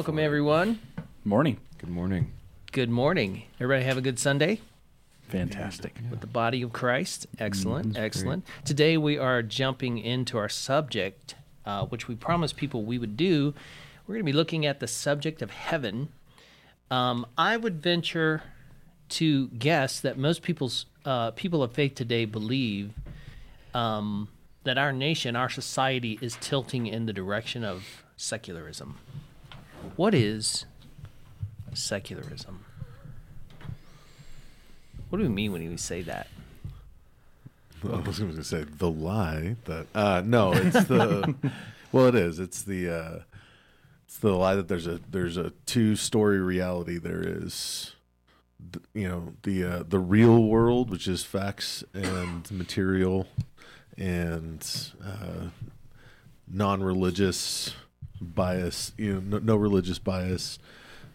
Welcome, everyone. Morning. Good morning. Good morning. Everybody have a good Sunday Fantastic. with the body of Christ. Excellent, Mm, that's excellent. Today we are jumping into our subject, uh, which we promised people we would do. We're going to be looking at the subject of heaven. Um, I would venture to guess that most people's uh, people of faith today believe um, that our nation, our society, is tilting in the direction of secularism. What is secularism? What do we mean when we say that? I was going to say the lie that uh, no, it's the well, it is. It's the uh, it's the lie that there's a there's a two story reality. There is, th- you know, the uh, the real world, which is facts and material, and uh, non religious bias. You know, no, no religious bias.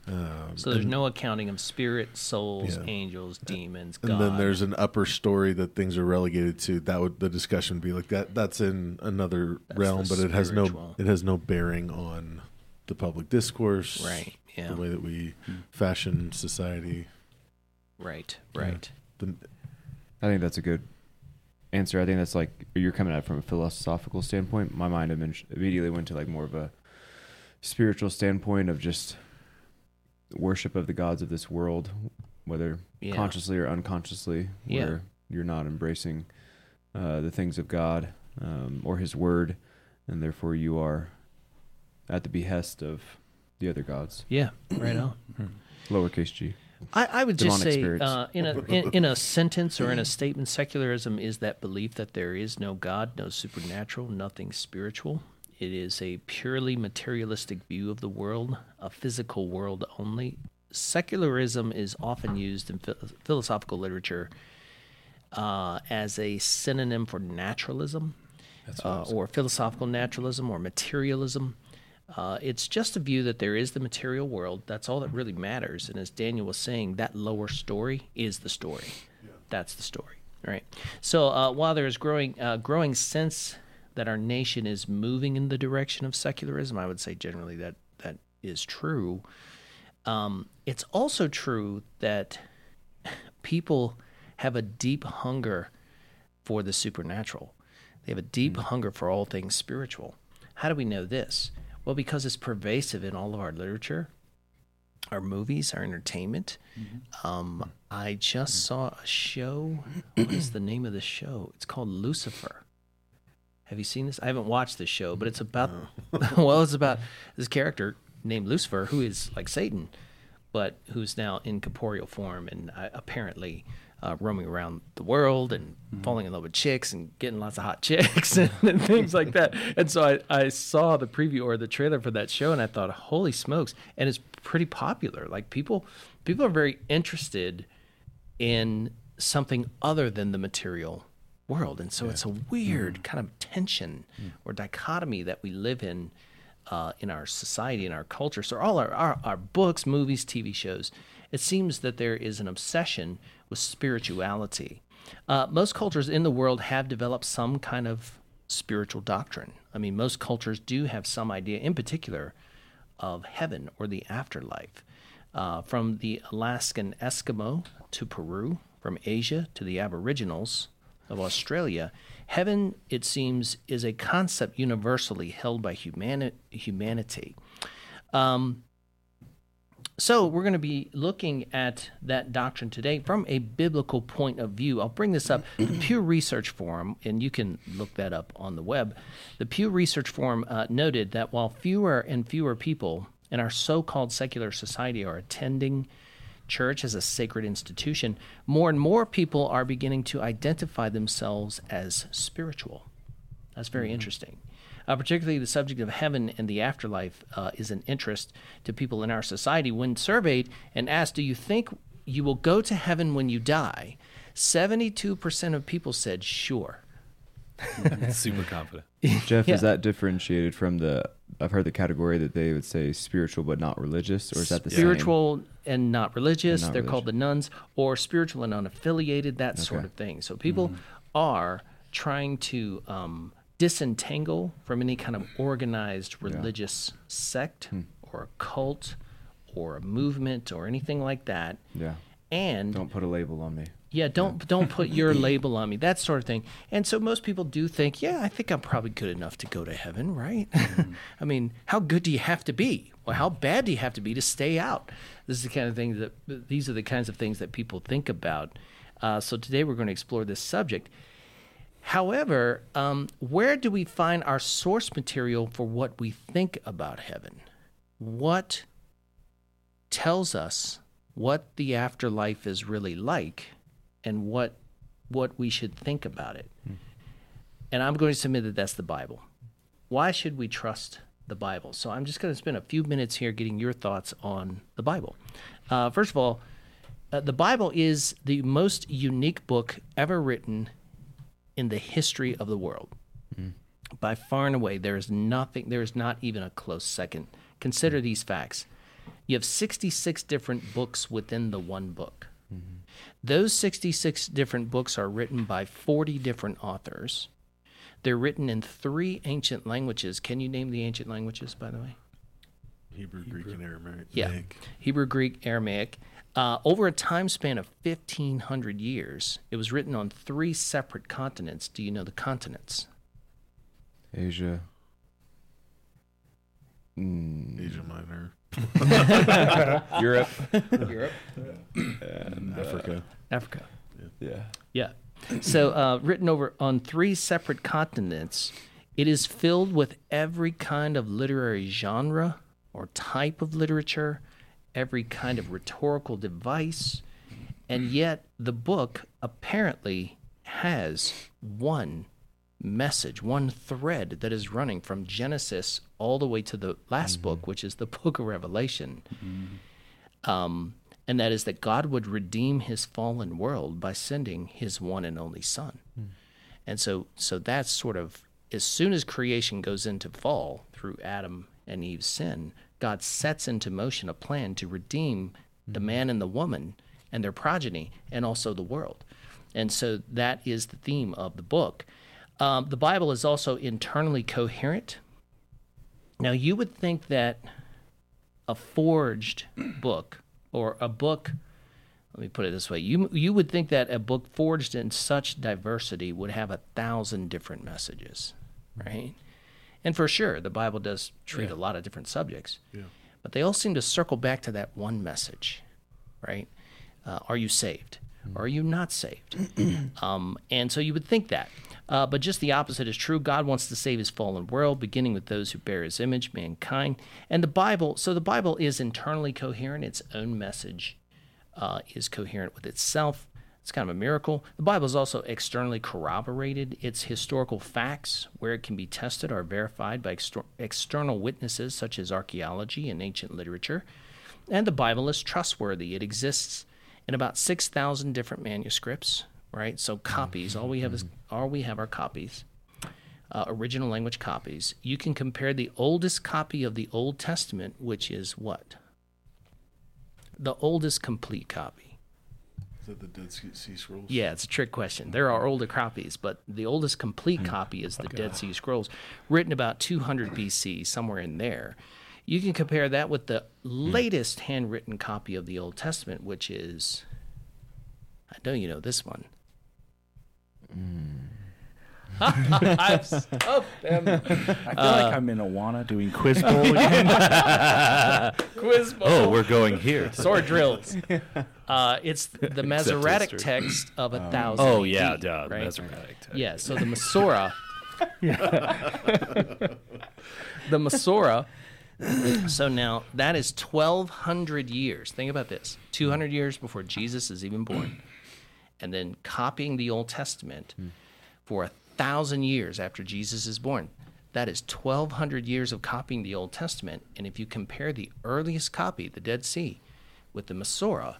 Um, So there's and- no accounting of spirits, souls, Yeah. angels, demons, God. and then there's an upper story that things are relegated to. That would the discussion would be like that. That's in another That's realm, the but it has no it has no bearing on the public discourse, right. Yeah. The way that we fashion society. Right. Yeah. Right. The, I think that's a good answer. I think that's like you're coming at it from a philosophical standpoint. My mind immediately went to like more of a spiritual standpoint of just worship of the gods of this world, whether Yeah. consciously or unconsciously, Yeah. where you're not embracing uh, the things of God um, or His Word, and therefore you are at the behest of the other gods. Yeah. Right on. Lowercase g. I, I would just say, uh, in a in, in a sentence or in a statement, secularism is that belief that there is no God, no supernatural, nothing spiritual. It is a purely materialistic view of the world, a physical world only. Secularism is often used in phil- philosophical literature uh, as a synonym for naturalism, uh, or philosophical naturalism, or materialism. Uh, it's just a view that there is the material world. That's all that really matters. And as Daniel was saying, that lower story is the story. That's the story, right? So uh, while there is growing uh, growing sense that our nation is moving in the direction of secularism, I would say generally that that is true. Um, it's also true that people have a deep hunger for the supernatural. They have a deep hunger for all things spiritual. How do we know this? Well, because it's pervasive in all of our literature, our movies, our entertainment. Um, I just saw a show. What is the name of the show? It's called Lucifer. Have you seen this? I haven't watched this show, but it's about well, it's about this character named Lucifer who is like Satan, but who's now in corporeal form and uh, apparently uh, roaming around the world and falling in love with chicks and getting lots of hot chicks and, and things like that. And so I, I saw the preview or the trailer for that show and I thought, holy smokes! And it's pretty popular. Like people, people are very interested in something other than the material world. And so it's a weird kind of tension or dichotomy that we live in uh, in our society, in our culture. So all our, our, our books, movies, TV shows, it seems that there is an obsession with spirituality. Uh, most cultures in the world have developed some kind of spiritual doctrine. I mean, most cultures do have some idea, in particular, of heaven or the afterlife. Uh, from the Alaskan Eskimo to Peru, from Asia to the Aboriginals of Australia, heaven, it seems, is a concept universally held by humani- humanity. Um, so, we're going to be looking at that doctrine today from a biblical point of view. I'll bring this up. The Pew Research Forum, and you can look that up on the web. The Pew Research Forum uh, noted that while fewer and fewer people in our so called secular society are attending church as a sacred institution, more and more people are beginning to identify themselves as spiritual. That's very interesting. Uh, particularly, the subject of heaven and the afterlife uh, is an interest to people in our society. When surveyed and asked, Do you think you will go to heaven when you die? 72% of people said, Sure. Super confident. Jeff, Yeah. is that differentiated from the? I've heard the category that they would say spiritual but not religious, or is that the same? spiritual and not religious. And not They're called the nones, or spiritual and unaffiliated. That sort of thing. So people are trying to um, disentangle from any kind of organized religious sect or a cult or a movement or anything like that. Yeah. And Don't put a label on me. Yeah, don't don't put your label on me, that sort of thing. And so most people do think, yeah, I think I'm probably good enough to go to heaven, right? I mean, how good do you have to be? Well, how bad do you have to be to stay out? This is the kind of thing that these are the kinds of things that people think about. Uh, so today we're going to explore this subject. However, um, where do we find our source material for what we think about heaven? What tells us what the afterlife is really like and what what we should think about it. And I'm going to submit that that's the Bible. Why should we trust the Bible? So I'm just going to spend a few minutes here getting your thoughts on the Bible. Uh, first of all, uh, the Bible is the most unique book ever written in the history of the world. By far and away, there is nothing, there is not even a close second. Consider these facts. You have 66 different books within the one book. Those 66 different books are written by 40 different authors. They're written in three ancient languages. Can you name the ancient languages, by the way? Hebrew, Greek, and Aramaic. Yeah. Hebrew, Greek, Aramaic. Uh, over a time span of 1,500 years, it was written on three separate continents. Do you know the continents? Asia. Mm, Asia Minor, Europe. Europe, and, Africa. Africa. yeah. Yeah. So, uh, written over on three separate continents, it is filled with every kind of literary genre or type of literature, every kind of rhetorical device, and yet the book apparently has one message, one thread that is running from Genesis all the way to the last book, mm-hmm. which is the book of Revelation. Mm-hmm. Um, and that is that God would redeem his fallen world by sending his one and only son. Hmm. And so so that's sort of as soon as creation goes into fall through Adam and Eve's sin, God sets into motion a plan to redeem the mm-hmm. man and the woman and their progeny and also the world. And so that is the theme of the book. Um, the Bible is also internally coherent. Now, you would think that a forged book or a book let me put it this way you you would think that a book forged in such diversity would have a thousand different messages right? And for sure the bible does treat a lot of different subjects Yeah. but they all seem to circle back to that one message right? Uh, are you saved? Or are you not saved? Um, and so you would think that uh, but just the opposite is true. God wants to save his fallen world beginning with those who bear his image mankind and the bible. So the bible is internally coherent. Its own message uh, is coherent with itself. It's kind of a miracle. The bible is also externally corroborated. Its historical facts where it can be tested are verified by exter- external witnesses such as archaeology and ancient literature. And the Bible is trustworthy. It exists in about six thousand different manuscripts, right? So copies. All we have is mm-hmm. all we have are copies, uh, original language copies. You can compare the oldest copy of the Old Testament, which is what the oldest complete copy. Is that the Dead Sea, sea Scrolls? Yeah, it's a trick question. There are older copies, but the oldest complete hmm. copy is the Dead Sea Scrolls, written about 200 BC, somewhere in there. You can compare that with the hmm. latest handwritten copy of the Old Testament, which is, I know you know this one. I've stumped them. I feel like I'm in Awana doing quiz bowl again. Quiz bowl. oh, we're going here. sword drills. Uh, it's the Masoretic history. text of a thousand. Oh AD, yeah, duh, right? Masoretic text. Yeah, so the Masorah. the Masorah. So now that is 1,200 years. Think about this 200 years before Jesus is even born. And then copying the Old Testament hmm. for a thousand years after Jesus is born. That is 1,200 years of copying the Old Testament. And if you compare the earliest copy, the Dead Sea, with the Masorah,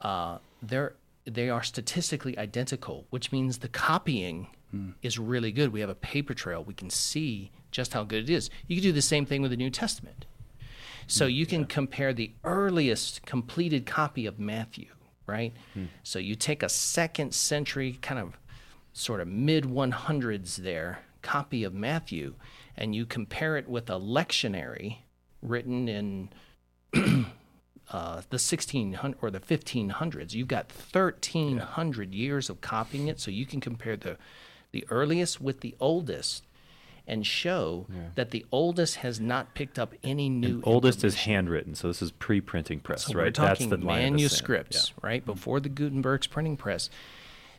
uh, they're they are statistically identical, which means the copying hmm. is really good. We have a paper trail. We can see just how good it is. You can do the same thing with the New Testament. So hmm. you can compare the earliest completed copy of Matthew, right? So you take a second century kind of sort of mid 100s there copy of Matthew and you compare it with a lectionary written in uh, the 1600 or the 1500s. You've got 1300 years of copying it, so you can compare the the earliest with the oldest and show that the oldest has not picked up any new Oldest is handwritten, so this is pre-printing press, So right? We're talking That's the line in the manuscripts, Yeah. right before the Gutenberg's printing press.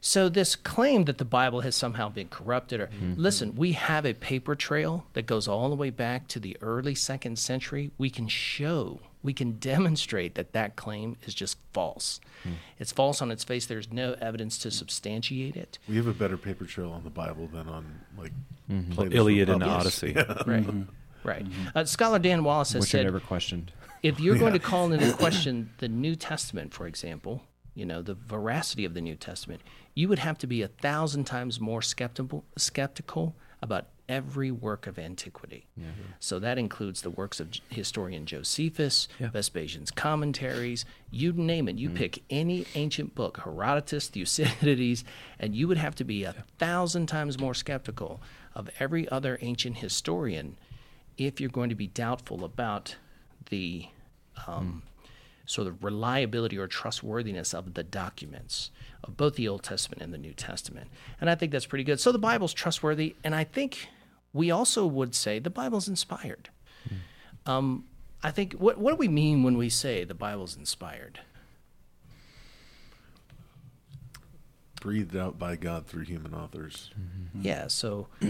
So this claim that the Bible has somehow been corrupted, or Mm-hmm. listen, we have a paper trail that goes all the way back to the early second century. We can show, we can demonstrate that that claim is just false. Hmm. It's false on its face. There's no evidence to substantiate it. We have a better paper trail on the Bible than on like Well, Plato's Iliad and Republic. Odyssey. Right, right. Uh, Scholar Dan Wallace has which I said never questioned. if you're going to call into question the New Testament, for example, you know, the veracity of the New Testament, you would have to be a thousand times more skeptical skeptical about every work of antiquity. So that includes the works of historian Josephus, Vespasian's commentaries, you name it. You pick any ancient book, Herodotus, Thucydides, and you would have to be a thousand times more skeptical of every other ancient historian if you're going to be doubtful about the um, sort of reliability or trustworthiness of the documents of both the Old Testament and the New Testament. And I think that's pretty good. So the Bible's trustworthy, and I think we also would say the Bible's inspired. Um, I think what what do we mean when we say the Bible's inspired? breathed out by God through human authors. Yeah, so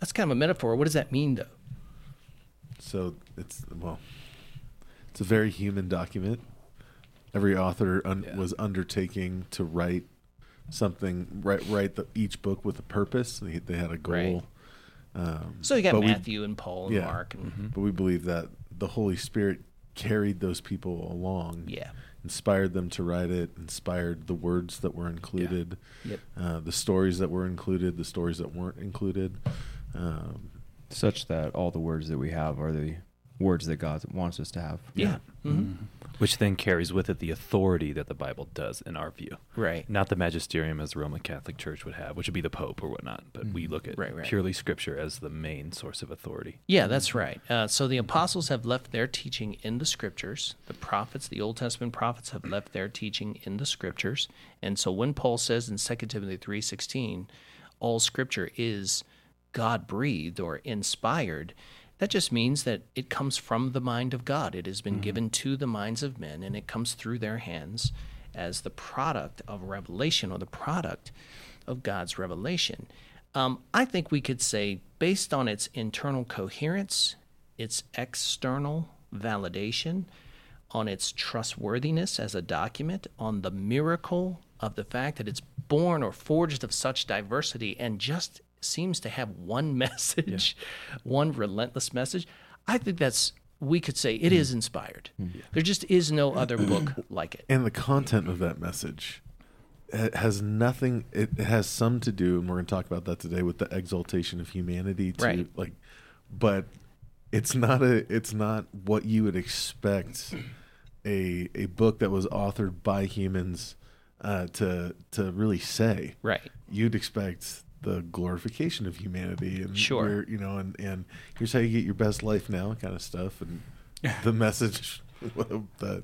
that's kind of a metaphor. What does that mean, though? So it's well, it's a very human document. Every author un- Yeah. was undertaking to write something, write write the, each book with a purpose. They, they had a goal. Right. Um, So you got but we- Matthew and Paul and yeah. Mark, and but we believe that the Holy Spirit carried those people along. yeah, inspired them to write it, inspired the words that were included, Yep. uh, the stories that were included, the stories that weren't included. Um, Such that all the words that we have are the words that God wants us to have. yeah, hmm Which then carries with it the authority that the Bible does, in our view. right. Not the magisterium as the Roman Catholic Church would have, which would be the Pope or whatnot, but we look at Right, right. purely Scripture as the main source of authority. Yeah, that's right. Uh, so the apostles have left their teaching in the scriptures. The prophets, the Old Testament prophets, have left their teaching in the scriptures. And so when Paul says in 2 Timothy three sixteen, all scripture is God breathed or inspired, that just means that it comes from the mind of God. It has been given to the minds of men, and it comes through their hands as the product of revelation or the product of God's revelation. Um, I think we could say, based on its internal coherence, its external validation, on its trustworthiness as a document, on the miracle of the fact that it's born or forged of such diversity and just seems to have one message, one relentless message. I think that's, we could say it is inspired. There just is no other book like it. and the content of that message has nothing. It has some to do, and we're going to talk about that today with the exaltation of humanity. To Right. like, but it's not a. It's not what you would expect a a book that was authored by humans uh, to to really say. Right. you'd expect the glorification of humanity and Sure. where, you know and and here's how you get your best life now kind of stuff and the message that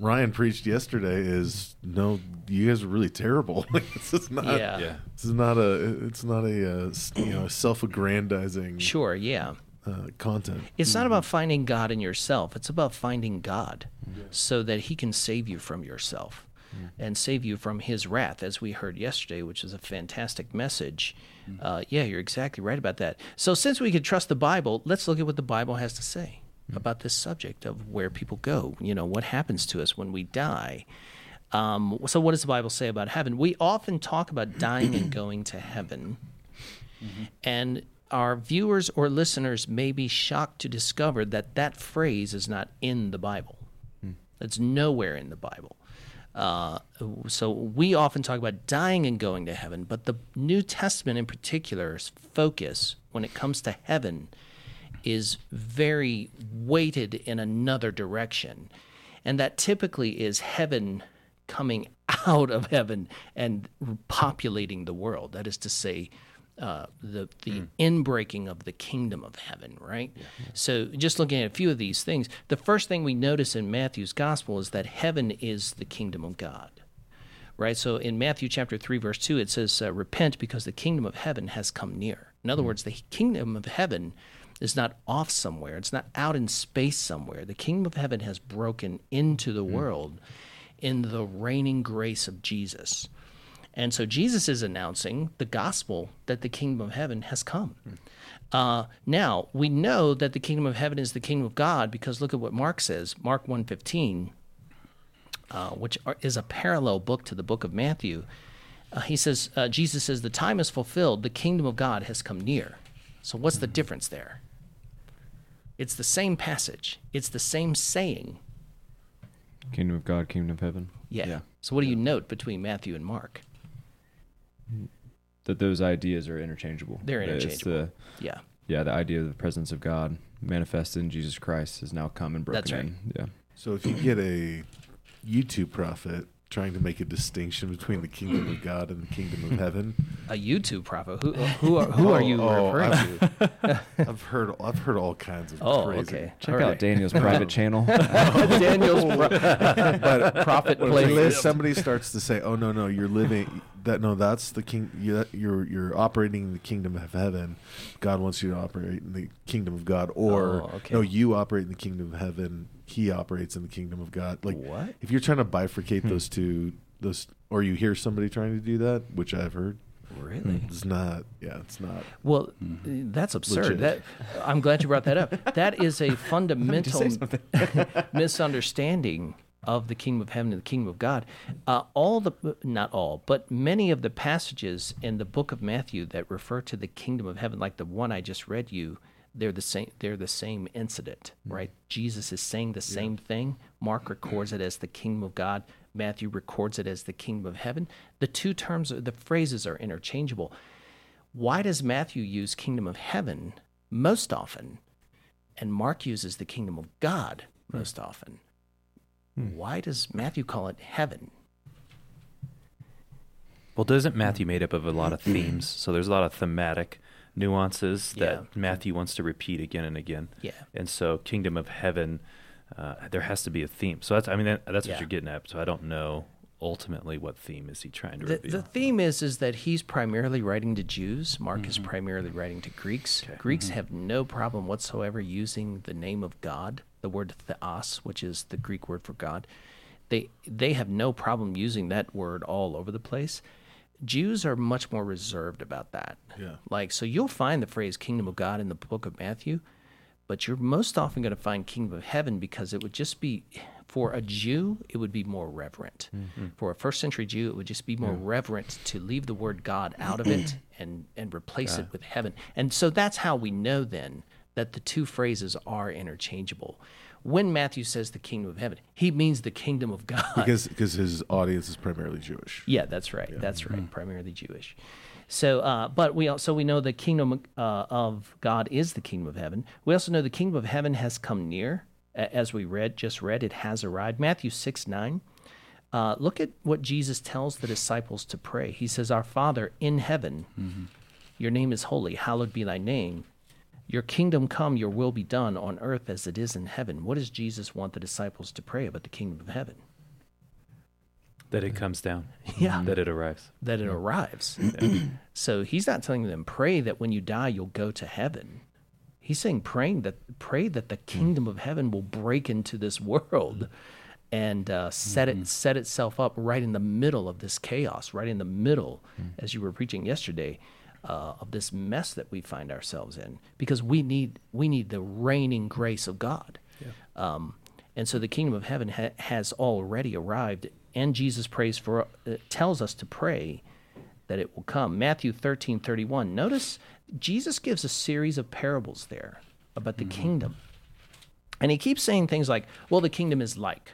Ryan preached yesterday is no you guys are really terrible this is not Yeah. Yeah. this is not a it's not a uh, s- you know self-aggrandizing Sure, yeah. uh, content It's not about finding God in yourself. It's about finding God so that he can save you from yourself Mm-hmm. and save you from his wrath, as we heard yesterday, which is a fantastic message. Mm-hmm. Uh, yeah, you're exactly right about that. So, since we can trust the Bible, let's look at what the Bible has to say mm-hmm. about this subject of where people go. You know, what happens to us when we die. Um, so, what does the Bible say about heaven? We often talk about dying and going to heaven. And our viewers or listeners may be shocked to discover that that phrase is not in the Bible. Hmm. It's nowhere in the Bible. Uh, so we often talk about dying and going to heaven, but the New Testament in particular's focus when it comes to heaven is very weighted in another direction. And that typically is heaven coming out of heaven and populating the world. That is to say, uh, the the inbreaking of the kingdom of heaven, right? So just looking at a few of these things, the first thing we notice in Matthew's gospel is that heaven is the kingdom of God. Right? So in Matthew chapter 3 verse 2 it says uh, repent because the kingdom of heaven has come near. In other words, the kingdom of heaven is not off somewhere. It's not out in space somewhere. The kingdom of heaven has broken into the world in the reigning grace of Jesus. And so Jesus is announcing the gospel that the kingdom of heaven has come. Uh, now we know that the kingdom of heaven is the kingdom of God because look at what Mark says. Mark 1.15, uh, which are, is a parallel book to the book of Matthew. Uh, he says, uh, Jesus says, the time is fulfilled. The kingdom of God has come near. So what's the difference there? It's the same passage. It's the same saying. Kingdom of God, kingdom of heaven. Yeah. Yeah. So what do you note between Matthew and Mark? That those ideas are interchangeable. They're interchangeable. the, Yeah. yeah, the idea of the presence of God manifested in Jesus Christ has now come and broken That's right. in. Yeah. So if you get a YouTube prophet trying to make a distinction between the kingdom of God and the kingdom of heaven, A YouTube prophet. Who who are, who are you Oh, oh, referring I've, to? I've heard I've heard all kinds of Oh, crazy. okay. Check All out right. Daniel's private channel. Daniel's pro- But prophet when playlist. somebody starts to say, "Oh no, no, you're living that no, that's the king. you- You're you're operating in the kingdom of heaven. God wants you to operate in the kingdom of God, or Oh, okay. no, you operate in the kingdom of heaven. He operates in the kingdom of God. Like What? if you're trying to bifurcate those two, those or you hear somebody trying to do that, which I've heard, Really? it's not. Yeah, it's not. Well, that's absurd. Legit. That I'm glad you brought that up. That is a fundamental misunderstanding of the kingdom of heaven and the kingdom of God. Uh, all the not all, but many of the passages in the book of Matthew that refer to the kingdom of heaven, like the one I just read you, they're the same. They're the same incident, right? Jesus is saying the same thing. Mark records it as the kingdom of God. Matthew records it as the kingdom of heaven. The two terms, the phrases are interchangeable. Why does Matthew use kingdom of heaven most often, and Mark uses the kingdom of God most often? Hmm. Why does Matthew call it heaven? Well, doesn't Matthew made up of a lot of themes? So there's a lot of thematic nuances that Yeah. Matthew wants to repeat again and again. Yeah. And so kingdom of heaven, uh, there has to be a theme. So that's I mean that, that's Yeah. what you're getting at. So I don't know ultimately what theme is he trying to The, reveal. the theme is is that he's primarily writing to Jews. Mark is mm-hmm. primarily writing to Greeks. Greeks mm-hmm. have no problem whatsoever using the name of God, the word theos, which is the Greek word for God. They they have no problem using that word all over the place. Jews are much more reserved about that. Yeah. Like so you'll find the phrase kingdom of God in the book of Matthew, but you're most often going to find kingdom of heaven because it would just be for a Jew, it would be more reverent. Mm-hmm. For a first century Jew, it would just be more reverent to leave the word God out of it and and replace it with heaven. And so that's how we know then that the two phrases are interchangeable. When Matthew says the kingdom of heaven, he means the kingdom of God. Because because his audience is primarily Jewish. Yeah, that's right. That's right. Primarily Jewish. So, uh, but we also we know the kingdom uh, of God is the kingdom of heaven. We also know the kingdom of heaven has come near, as we read just read. It has arrived. Matthew six nine. Uh, look at what Jesus tells the disciples to pray. He says, "Our Father in heaven, your name is holy. Hallowed be thy name. Your kingdom come. Your will be done on earth as it is in heaven." What does Jesus want the disciples to pray about the kingdom of heaven? that it comes down. Yeah. That it arrives. that it arrives. so he's not telling them pray that when you die you'll go to heaven. He's saying praying that pray that the hmm. kingdom of heaven will break into this world and uh, set it mm-hmm. set itself up right in the middle of this chaos, right in the middle, hmm. as you were preaching yesterday, uh, of this mess that we find ourselves in, because we need we need the reigning grace of God. Um, and so the kingdom of heaven ha- has already arrived, and Jesus prays for uh, tells us to pray that it will come. Matthew thirteen thirty one. Notice Jesus gives a series of parables there about the kingdom, and he keeps saying things like, "Well, the kingdom is like."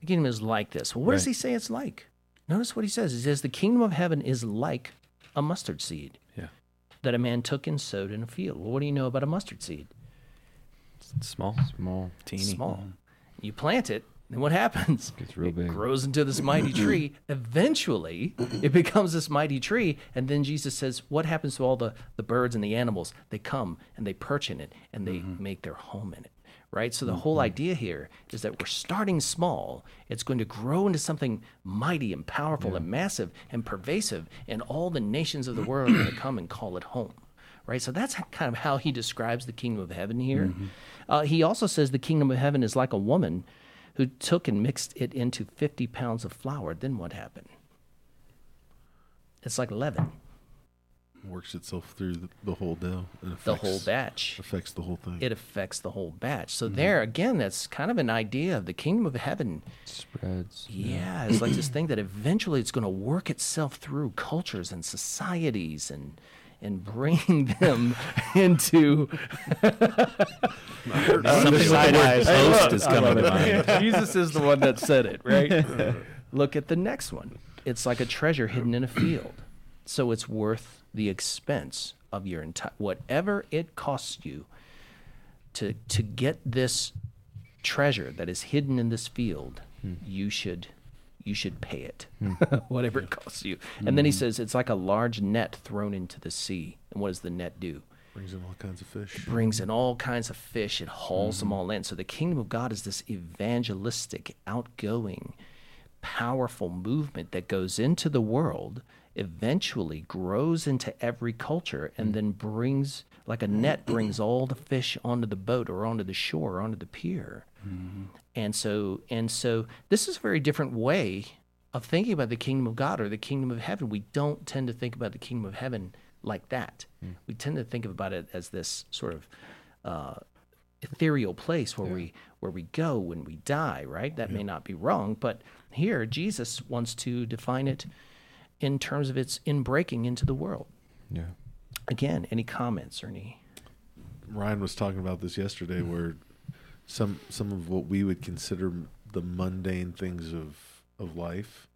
The kingdom is like this. Well, what does he say it's like? Notice what he says. He says the kingdom of heaven is like a mustard seed Yeah. that a man took and sowed in a field. Well, what do you know about a mustard seed? It's small, Small. teeny. Small. You plant it, and what happens? Gets real it big. grows into this mighty tree. Eventually, it becomes this mighty tree. And then Jesus says, What happens to all the, the birds and the animals? They come and they perch in it and they mm-hmm. make their home in it. Right? So the whole idea here is that we're starting small. It's going to grow into something mighty and powerful and massive and pervasive, and all the nations of the world are going to come and call it home right? So that's kind of how he describes the kingdom of heaven here. Uh, he also says the kingdom of heaven is like a woman who took and mixed it into 50 pounds of flour. Then what happened? It's like leaven, Works itself through the, the whole dough. and the whole batch. affects the whole thing. It affects the whole batch. So mm-hmm. there again, that's kind of an idea of the kingdom of heaven. Spreads. Yeah, it's like this thing that eventually it's going to work itself through cultures and societies and and bring them into Something side eyes host is coming to mind. Jesus is the one that said it, right? Look at the next one. It's like a treasure hidden in a field. So it's worth the expense of your entire whatever it costs you to to get this treasure that is hidden in this field, hmm. you should you should pay it. Hmm. whatever it costs you. And then he hmm. says it's like a large net thrown into the sea. And what does the net do? brings in all kinds of fish. brings in all kinds of fish. It hauls them all in. So the kingdom of God is this evangelistic, outgoing, powerful movement that goes into the world, eventually grows into every culture, and hmm. then brings, like a net, brings all the fish onto the boat or onto the shore or onto the pier. Mm-hmm. And so, and so, this is a very different way of thinking about the kingdom of God or the kingdom of heaven. We don't tend to think about the kingdom of heaven like that. Hmm. We tend to think about it as this sort of uh, ethereal place where we where we go when we die. Right? That may not be wrong, but here Jesus wants to define it in terms of its inbreaking into the world. Yeah. Again, any comments or any? Ryan was talking about this yesterday, where some some of what we would consider the mundane things of of life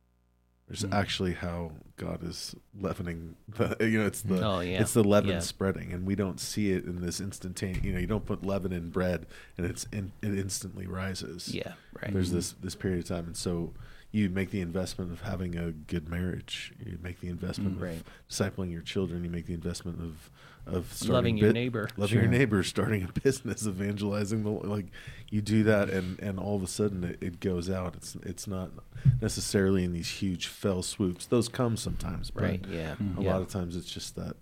is Mm-hmm. actually how God is leavening. The, you know, it's the Oh, yeah. it's the leaven Yeah. spreading, and we don't see it in this instantaneous. You know, you don't put leaven in bread, and it's in, it instantly rises. Yeah, right. There's this this period of time, and so you make the investment of having a good marriage. You make the investment Mm, Right. of discipling your children. You make the investment of of starting Loving your bit- neighbor. loving your neighbor, starting a business, evangelizing the like. You do that, and and all of a sudden it, it goes out. It's it's not necessarily in these huge fell swoops. Those come sometimes, but Right. Yeah. a yeah. lot of times it's just that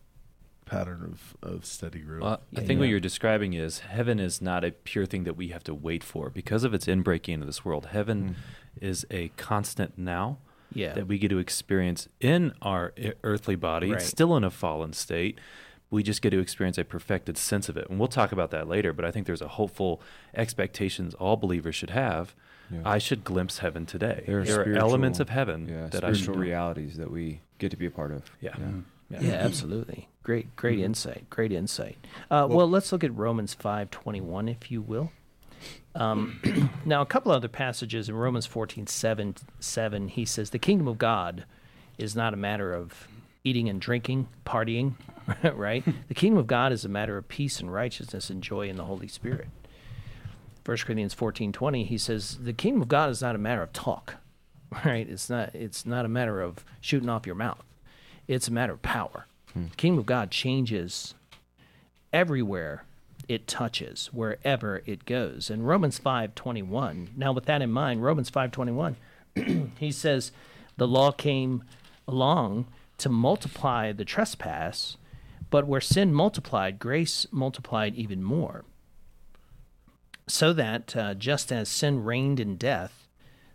pattern of of steady growth. Well, I Yeah, think what you're describing is heaven is not a pure thing that we have to wait for because of its inbreaking into this world. Heaven is a constant now Yeah. that we get to experience in our earthly body, Right. still in a fallen state. We just get to experience a perfected sense of it, and we'll talk about that later. But I think there's a hopeful expectations all believers should have. Yeah. I should glimpse heaven today. There are There are elements of heaven Yeah. that I spiritual should. realities that we get to be a part of. Yeah. Yeah, absolutely. Great, great Mm-hmm. insight. Great insight. Uh, well, let's look at Romans five twenty one, if you will. Um, now, a couple other passages in Romans fourteen seven seven, he says, "The kingdom of God is not a matter of eating and drinking, partying, right? The kingdom of God is a matter of peace and righteousness and joy in the Holy Spirit." 1 Corinthians fourteen twenty, he says, "The kingdom of God is not a matter of talk, right? It's not. It's not a matter of shooting off your mouth. It's a matter of power. The kingdom of God changes everywhere it touches, wherever it goes. And Romans 5:21. Now with that in mind, Romans 5:21, he says the law came along to multiply the trespass, but where sin multiplied, grace multiplied even more. So that uh, just as sin reigned in death,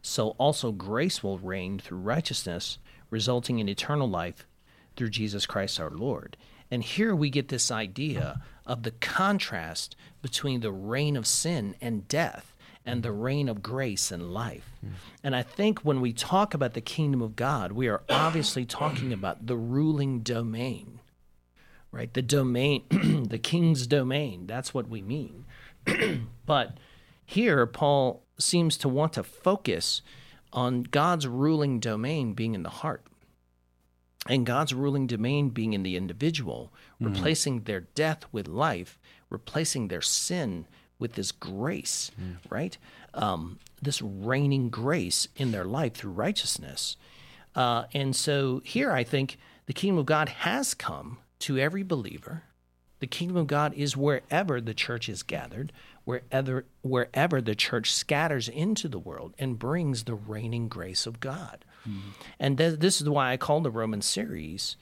so also grace will reign through righteousness, resulting in eternal life through Jesus Christ our Lord. And here we get this idea of the contrast between the reign of sin and death and the reign of grace and life. And I think when we talk about the kingdom of God, we are obviously talking about the ruling domain, right? The domain, the king's domain. That's what we mean. But here, Paul seems to want to focus on God's ruling domain being in the heart and God's ruling domain being in the individual, replacing their death with life, replacing their sin with this grace, right? Um, this reigning grace in their life through righteousness. Uh, and so here I think the kingdom of God has come to every believer. The kingdom of God is wherever the church is gathered, wherever wherever the church scatters into the world and brings the reigning grace of God. And th- this is why I call the Roman series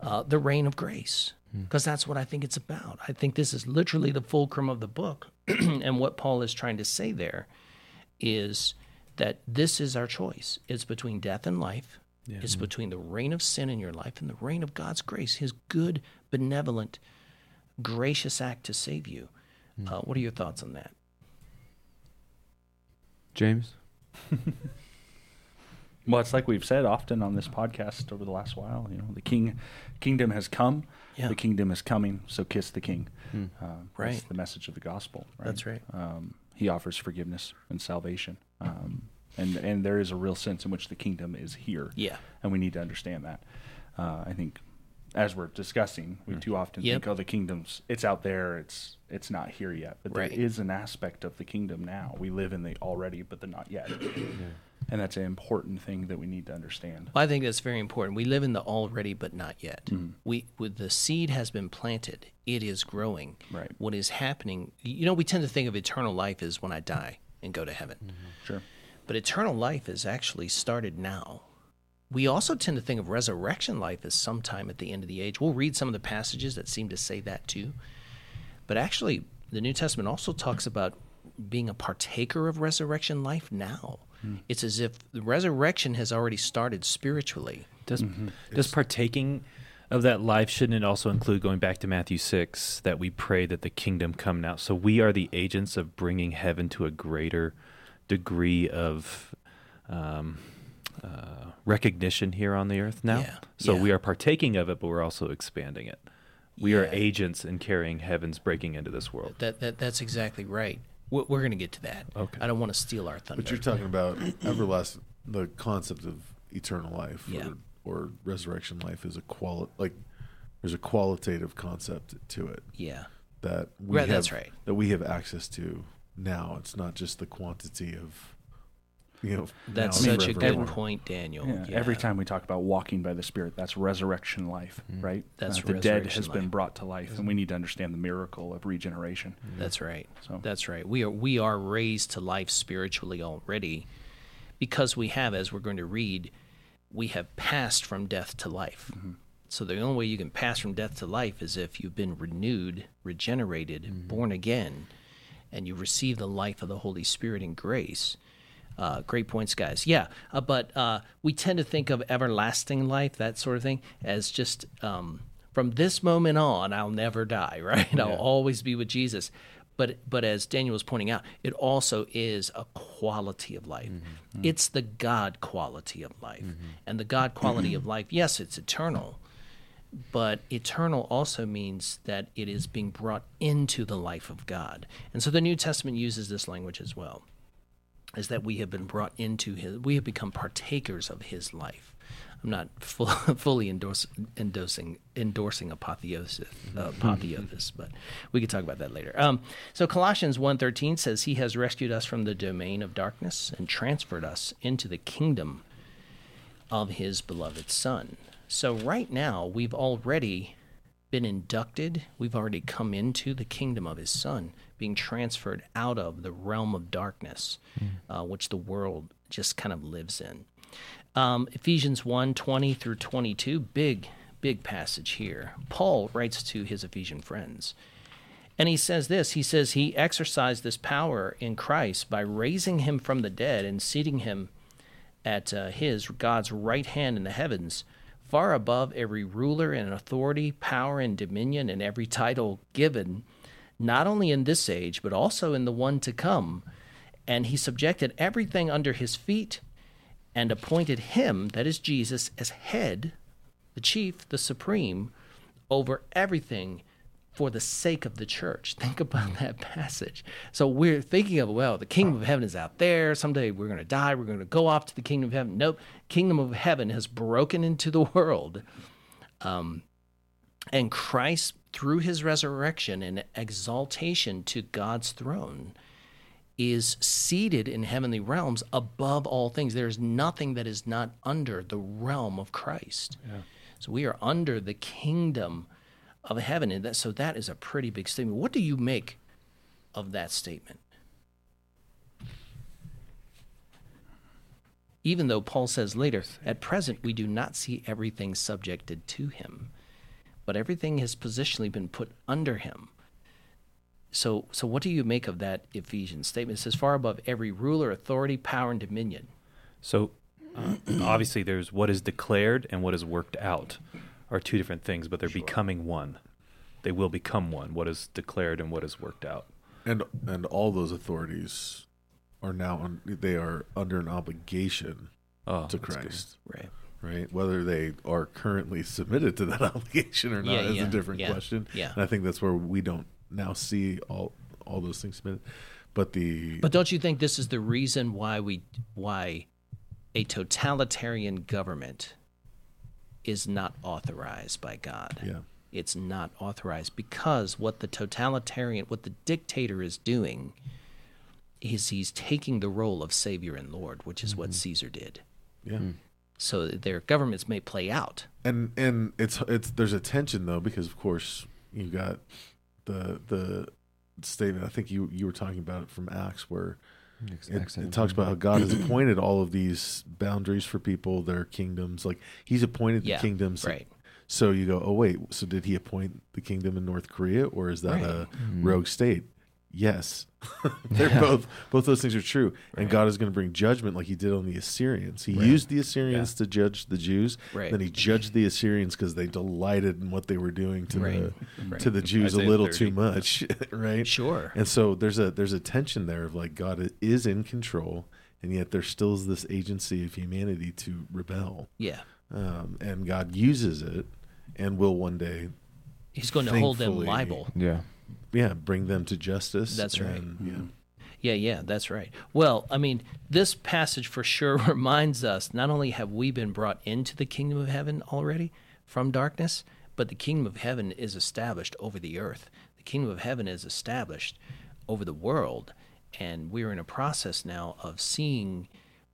uh, the reign of grace, because that's what I think it's about. I think this is literally the fulcrum of the book, and what Paul is trying to say there is that this is our choice. It's between death and life. It's between the reign of sin in your life and the reign of God's grace, His good, benevolent, gracious act to save you. Uh, what are your thoughts on that? James? Well, it's like we've said often on this podcast over the last while. You know, the king, kingdom has come. Yeah. The kingdom is coming. So kiss the king. Hmm. Uh, Right. That's the message of the gospel. Right? That's right. Um, he offers forgiveness and salvation. Um, and and there is a real sense in which the kingdom is here. Yeah. And we need to understand that. Uh, I think as we're discussing, we too often Yep. think, "Oh, the kingdom's it's out there. It's it's not here yet." But Right. there is an aspect of the kingdom now. We live in the already, but the not yet. And that's an important thing that we need to understand. Well, I think that's very important. We live in the already but not yet. Mm-hmm. We with the seed has been planted, it is growing. Right. What is happening? You know, we tend to think of eternal life as when I die and go to heaven. Mm-hmm. Sure. But eternal life is actually started now. We also tend to think of resurrection life as sometime at the end of the age. We'll read some of the passages that seem to say that too. But actually, the New Testament also talks about being a partaker of resurrection life now. It's as if the resurrection has already started spiritually. Does does partaking of that life shouldn't it also include going back to Matthew six that we pray that the kingdom come now? So we are the agents of bringing heaven to a greater degree of um, uh, recognition here on the earth now. Yeah, So yeah. we are partaking of it, but we're also expanding it. We are agents in carrying heaven's breaking into this world. That, that that's exactly right. We're, we're going to get to that. Okay. I don't want to steal our thunder. But you're talking about everlasting, the concept of eternal life Yeah. or, or resurrection life is a quali- like there's a qualitative concept to it yeah. that we Right, have, that's right. that we have access to now. It's not just the quantity of you know. That's now and such a good point, Daniel. Yeah. Every time we talk about walking by the Spirit, that's resurrection life, mm. right? That's Uh, the dead resurrection has been brought to life, and we need to understand the miracle of regeneration. Mm. That's right. So- That's right. We are we are raised to life spiritually already because we have, as we're going to read, we have passed from death to life. Mm-hmm. So the only way you can pass from death to life is if you've been renewed, regenerated, mm-hmm. born again, and you receive the life of the Holy Spirit in grace. Uh, great points, guys. Yeah, uh, but uh, we tend to think of everlasting life, that sort of thing, as just um, from this moment on, I'll never die, right? I'll always be with Jesus. But but as Daniel was pointing out, it also is a quality of life. It's the God quality of life, and the God quality of life. Yes, it's eternal, but eternal also means that it is being brought into the life of God. And so the New Testament uses this language as well is that we have been brought into his we have become partakers of his life. I'm not full, fully endorse, endorsing endorsing apotheosis uh, apotheosis but we could talk about that later. Um, so colossians 1.13 says he has rescued us from the domain of darkness and transferred us into the kingdom of his beloved son. So right now we've already been inducted, we've already come into the kingdom of his son, being transferred out of the realm of darkness, uh, which the world just kind of lives in. Um, Ephesians 1 20 through 22, big, big passage here. Paul writes to his Ephesian friends. And he says this He says, He exercised this power in Christ by raising him from the dead and seating him at uh, his, God's right hand in the heavens, far above every ruler and authority, power and dominion, and every title given, not only in this age, but also in the one to come. And he subjected everything under his feet and appointed him, that is Jesus, as head, the chief, the supreme, over everything for the sake of the church. Think about that passage. So we're thinking of, well, the kingdom of heaven is out there. Someday we're going to die. We're going to go off to the kingdom of heaven. Nope. Kingdom of heaven has broken into the world. Um, And Christ, through his resurrection and exaltation to God's throne, is seated in heavenly realms above all things. There is nothing that is not under the realm of Christ. So we are under the kingdom of heaven. And that, so that is a pretty big statement. What do you make of that statement? Even though Paul says later, at present we do not see everything subjected to him, but everything has positionally been put under him. So, so what do you make of that Ephesians statement? It says, far above every ruler, authority, power, and dominion. So uh, obviously, there's what is declared and what is worked out are two different things, but they're becoming one. They will become one. What is declared and what is worked out. and and all those authorities are now un, they are under an obligation Oh, to. Christ, Right. right? Whether they are currently submitted to that obligation or not Yeah, is yeah, a different yeah, question. yeah. and I think that's where we don't now see all all those things submitted. But the But don't you think this is the reason why we why a totalitarian government is not authorized by God? yeah, It's not authorized because what the totalitarian, what the dictator is doing is he's taking the role of savior and lord, which is what mm-hmm. Caesar did. yeah. Hmm. So their governments may play out. and and it's it's there's a tension though because of course you got the the statement I think you you were talking about it from Acts where it, it talks about how God has appointed all of these boundaries for people, their kingdoms. Like He's appointed the Yeah, kingdoms. right. So you go, oh wait, so did He appoint the kingdom in North Korea, or is that Right. a Mm-hmm. rogue state? Yes, they're both. Both those things are true, and God is going to bring judgment like He did on the Assyrians. He Right. used the Assyrians to judge the Jews. Right. Then He judged the Assyrians because they delighted in what they were doing to Right. the Right. to the Jews a little 30. too much, right? Sure. And so there's a there's a tension there of like God is in control, and yet there still is this agency of humanity to rebel, Yeah. um, and God uses it, and will one day, He's going to hold them liable. Yeah. Yeah, bring them to justice. That's right. and, yeah. Yeah, yeah, that's right. Well, I mean, this passage for sure reminds us not only have we been brought into the kingdom of heaven already from darkness, but the kingdom of heaven is established over the earth. The kingdom of heaven is established over the world, and we're in a process now of seeing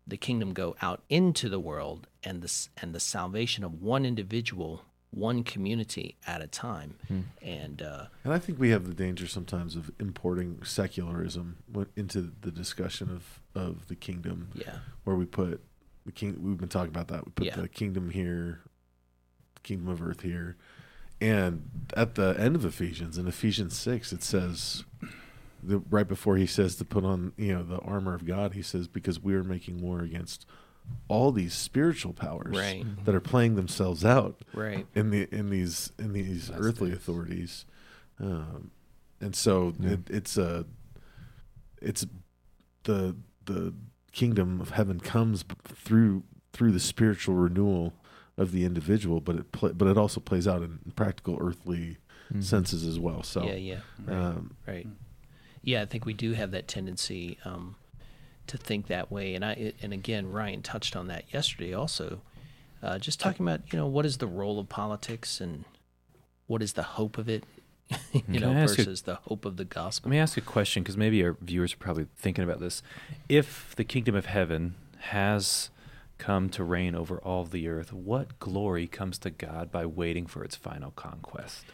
the kingdom go out into the world and the and the salvation of one individual, one community at a time. And uh, And I think we have the danger sometimes of importing secularism into the discussion of of the kingdom, yeah, where we put the king. We've been talking about that. We put Yeah. the kingdom here, kingdom of earth here, and at the end of Ephesians, in Ephesians six, it says, the, right before he says to put on you know the armor of God, he says because we are making war against all these spiritual powers Right. that are playing themselves out right. in the in these in these Last earthly days. authorities, um, and so Yeah. it, it's a it's the the kingdom of heaven comes through through the spiritual renewal of the individual, but it pla but it also plays out in practical earthly Mhm. senses as well. So yeah, yeah. Right. um, Right. Yeah, I think we do have that tendency um, to think that way, and I and again, Ryan touched on that yesterday also. Uh, just talking about you know what is the role of politics and what is the hope of it, you Can know, ask you- versus the hope of the gospel. Let me ask you a question because maybe our viewers are probably thinking about this. If the kingdom of heaven has come to reign over all the earth, what glory comes to God by waiting for its final conquest?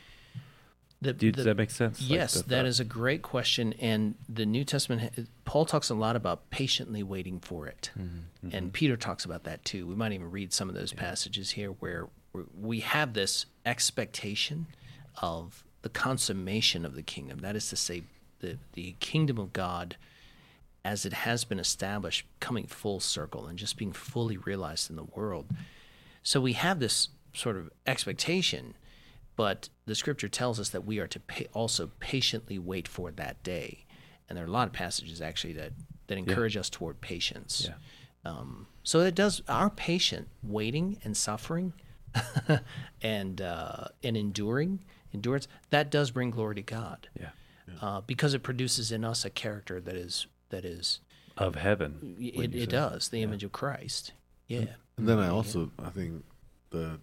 The- Do, the- does that make sense? Yes, the that is a great question, and the New Testament, Paul talks a lot about patiently waiting for it, Mm-hmm. and Peter talks about that too. We might even read some of those passages here where where we have this expectation of the consummation of the kingdom. That is to say, the the kingdom of God, as it has been established, coming full circle and just being fully realized in the world. So we have this sort of expectation, but the scripture tells us that we are to pa- also patiently wait for that day. And there are a lot of passages actually that, that encourage us toward patience. Yeah. Um, so it does our patient waiting and suffering and uh, and enduring endurance that does bring glory to God Yeah. uh, because it produces in us a character that is that is Of heaven. it, it does the image of Christ. Yeah. and then I also I think the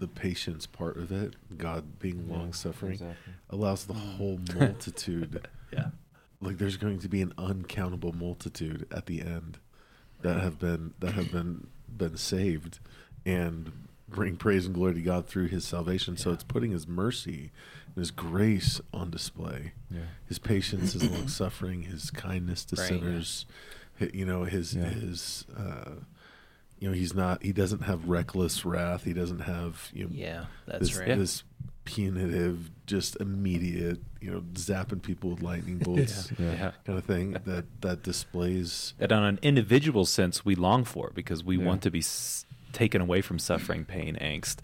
the patience part of it, God being long suffering, exactly. allows the whole multitude. Yeah. like there's going to be an uncountable multitude at the end that have been that have been been saved and bring praise and glory to God through his salvation. So it's putting his mercy and his grace on display. Yeah. His patience, his long suffering, his kindness to Right. sinners, you know, his Yeah. his uh you know, he's not he doesn't have reckless wrath. He doesn't have, you know, Yeah, that's this, right. this punitive, just immediate, you know, zapping people with lightning bolts Yeah. Yeah. kind of thing that that displays. That on an individual sense we long for because we Yeah. want to be s- taken away from suffering, pain, angst,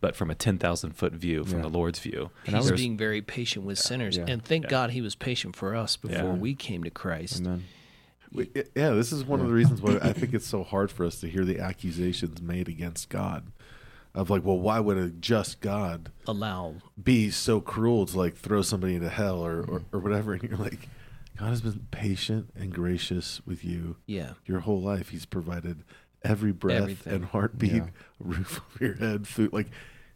but from a 10,000 foot view, from Yeah. the Lord's view. And I He's was- being very patient with sinners, Yeah. and thank Yeah. God He was patient for us before Yeah. we came to Christ. Amen. We- Yeah, this is one of the reasons why I think it's so hard for us to hear the accusations made against God. Of like, well, why would a just God Allow, be so cruel to like throw somebody into hell or, or, mm-hmm. or whatever? And you're like, God has been patient and gracious with you yeah, your whole life. He's provided every breath Everything. and heartbeat, Yeah. roof over your head, food. Like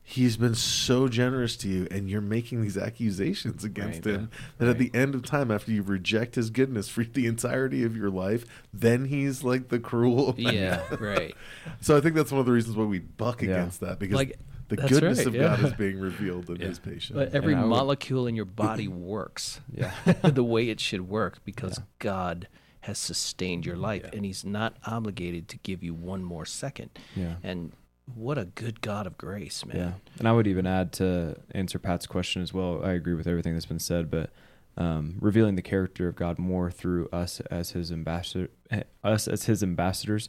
he's been so generous to you, and you're making these accusations against Right. him. That at the end of time, after you reject his goodness for the entirety of your life, then he's like the cruel. yeah, right. So I think that's one of the reasons why we buck Yeah. against that because Like, the goodness right, of yeah. God is being revealed in Yeah. His patience. But every And would- molecule in your body works the way it should work because Yeah. God has sustained your life, Yeah. and He's not obligated to give you one more second. Yeah. And what a good God of grace, man. Yeah, and I would even add to answer Pat's question as well. I agree with everything that's been said, but um, revealing the character of God more through us as His ambassador, eh, us as His ambassadors,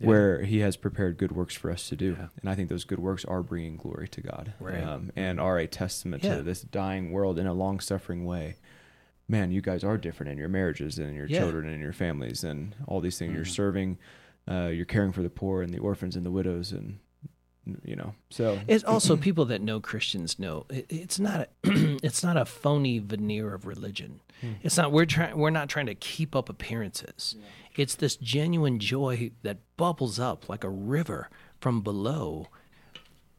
Yeah. where He has prepared good works for us to do, Yeah. and I think those good works are bringing glory to God, Right. um, and are a testament Yeah. to this dying world in a long suffering way. Man, you guys are different in your marriages and in your children and in your families and all these things. You're Mhm. serving, uh, you're caring for the poor and the orphans and the widows and you know so It's also people that know Christians know it, it's not a it's not a phony veneer of religion. It's not we're trying we're not trying to keep up appearances. It's this genuine joy that bubbles up like a river from below.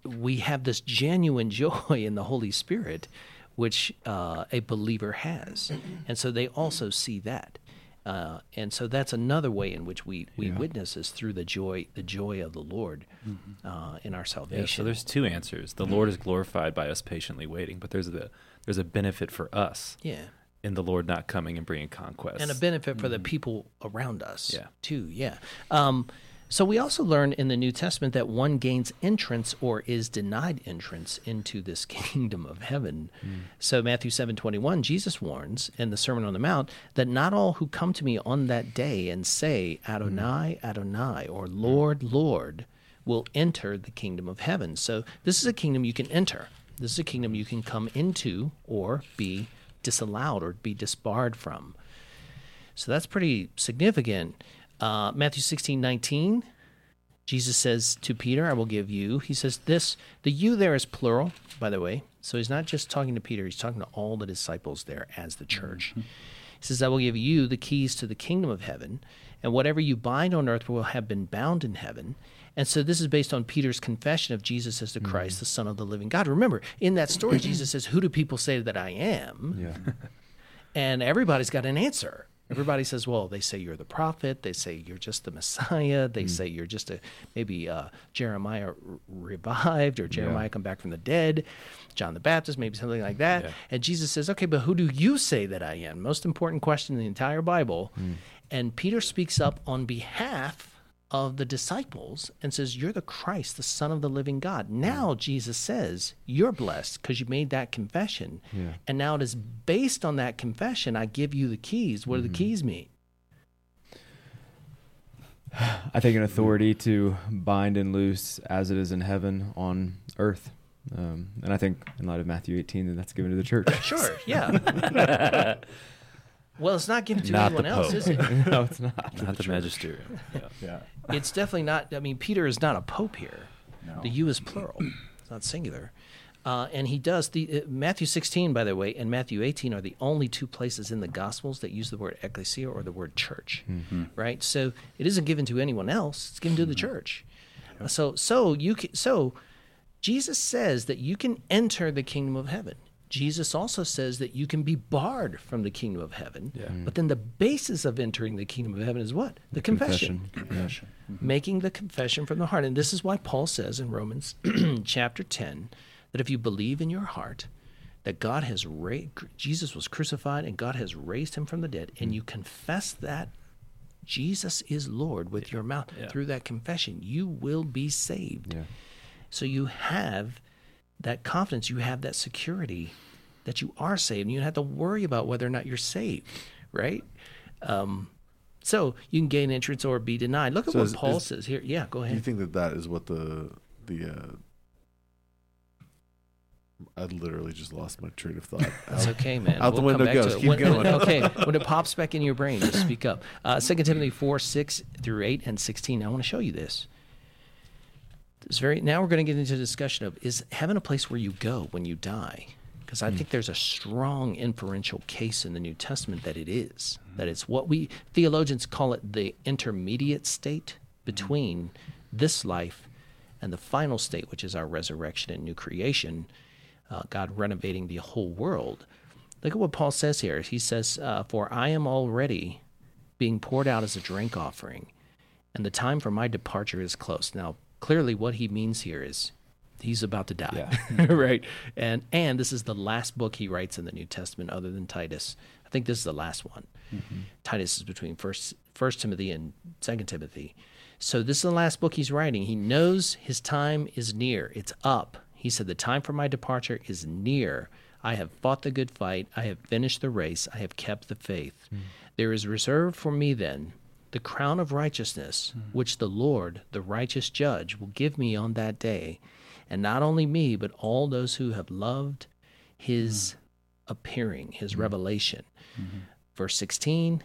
We have this genuine joy in the Holy Spirit, which uh, a believer has, and so they also see that. Uh, and so that's another way in which we, we Yeah. witness is through the joy the joy of the Lord uh, in our salvation. Yeah, so there's two answers. The Lord is glorified by us patiently waiting, but there's a there's a benefit for us Yeah. in the Lord not coming and bringing conquest. And a benefit for the people around us, Yeah. too. Yeah. Um, so we also learn in the New Testament that one gains entrance or is denied entrance into this kingdom of heaven. Mm. So Matthew seven twenty one, Jesus warns in the Sermon on the Mount that not all who come to me on that day and say Adonai, mm. Adonai, or mm. Lord, Lord, will enter the kingdom of heaven. So this is a kingdom you can enter. This is a kingdom you can come into or be disallowed or be disbarred from. So that's pretty significant. Uh, Matthew 16, 19, Jesus says to Peter, I will give you. He says this, the you there is plural, by the way. So he's not just talking to Peter, he's talking to all the disciples there as the church. He says, I will give you the keys to the kingdom of heaven, and whatever you bind on earth will have been bound in heaven. And so this is based on Peter's confession of Jesus as the Christ, the Son of the living God. Remember, in that story, Jesus says, Who do people say that I am? yeah and everybody's got an answer. Everybody says, "Well, they say you're the prophet. They say you're just the Messiah. They say you're just a maybe uh, Jeremiah r- revived or Jeremiah come back from the dead, John the Baptist, maybe something like that." Yeah. And Jesus says, "Okay, but who do you say that I am?" Most important question in the entire Bible. And Peter speaks up on behalf of the disciples and says, You're the Christ, the Son of the living God. Now, Jesus says, You're blessed because you made that confession. Yeah. And now it is based on that confession, I give you the keys. What do the keys mean? I think an authority to bind and loose as it is in heaven on earth. Um, and I think in light of Matthew 18, that that's given to the church. Sure, yeah. well, it's not given to Not anyone else, is it? no, it's not. not the magisterium. Yeah. Yeah. It's definitely not. I mean, Peter is not a pope here. No. The you is plural, it's not singular. Uh, and he does the uh, Matthew 16, by the way, and Matthew 18 are the only two places in the Gospels that use the word ecclesia or the word church, right? So it isn't given to anyone else; it's given to the church. So, so you ca so Jesus says that you can enter the kingdom of heaven. Jesus also says that you can be barred from the kingdom of heaven. Mm. But then the basis of entering the kingdom of heaven is what? The, confession. Confession. Mm-hmm. Making the confession from the heart. And this is why Paul says in Romans chapter 10 that if you believe in your heart that God has raised, Jesus was crucified and God has raised him from the dead, and mm. you confess that Jesus is Lord with your mouth Yeah. through that confession, you will be saved. Yeah. So you have that confidence, you have that security that you are saved. And you don't have to worry about whether or not you're saved, right? Um, so you can gain entrance or be denied. Look at So what is- Paul is- says here. Yeah, go Do you think that that is what the the uh, I literally just lost my train of thought. That's okay, man. Out the We'll come window goes. Keep When- going. okay, when it pops back in your brain, just speak up. Uh, 2 Timothy 4, 6 through 8 and 16. I want to show you this. It's very now we're going to get into a discussion of is heaven a place where you go when you die? Because I think there's a strong inferential case in the New Testament that it is. That it's what we theologians call it the intermediate state between this life and the final state, which is our resurrection and new creation, uh, God renovating the whole world. Look at what Paul says here. He says, uh, For I am already being poured out as a drink offering, and the time for my departure is close. Now, clearly, what he means here is he's about to die, right? And and this is the last book he writes in the New Testament, other than Titus. I think this is the last one. Mm-hmm. Titus is between first First Timothy and Second Timothy. So this is the last book he's writing. He knows his time is near. It's up. He said, The time for my departure is near. I have fought the good fight. I have finished the race. I have kept the faith. Hmm. There is reserved for me then the crown of righteousness, hmm. which the Lord, the righteous judge, will give me on that day. And not only me, but all those who have loved his mm. appearing, his mm. revelation. Mm-hmm. Verse 16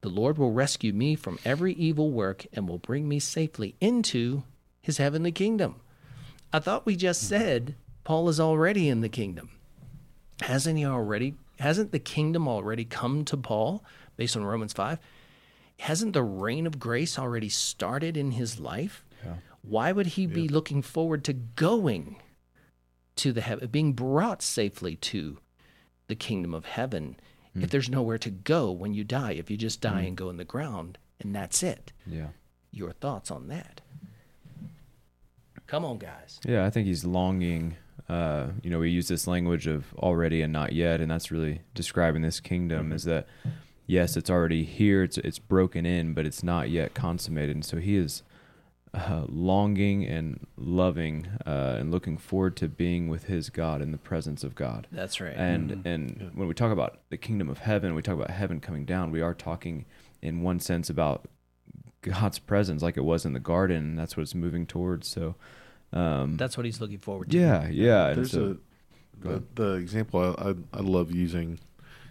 The Lord will rescue me from every evil work and will bring me safely into his heavenly kingdom. I thought we just mm-hmm. said Paul is already in the kingdom. Hasn't he already? Hasn't the kingdom already come to Paul based on Romans 5? Hasn't the reign of grace already started in his life? Why would he be looking forward to going to the heaven, being brought safely to the kingdom of heaven if mm. there's nowhere to go when you die? If you just die mm. and go in the ground and that's it. Yeah. Your thoughts on that? Come on, guys. Yeah, I think he's longing. Uh, you know, we use this language of already and not yet, and that's really describing this kingdom. Mm-hmm. Is that yes, it's already here, it's it's broken in, but it's not yet consummated. And so he is uh, longing and loving uh, and looking forward to being with his God in the presence of God. That's right. And and when we talk about the kingdom of heaven, we talk about heaven coming down. We are talking in one sense about God's presence, like it was in the garden. That's what it's moving towards. So, um, that's what he's looking forward to. yeah, yeah. There's so, a the, the example I, I, I love using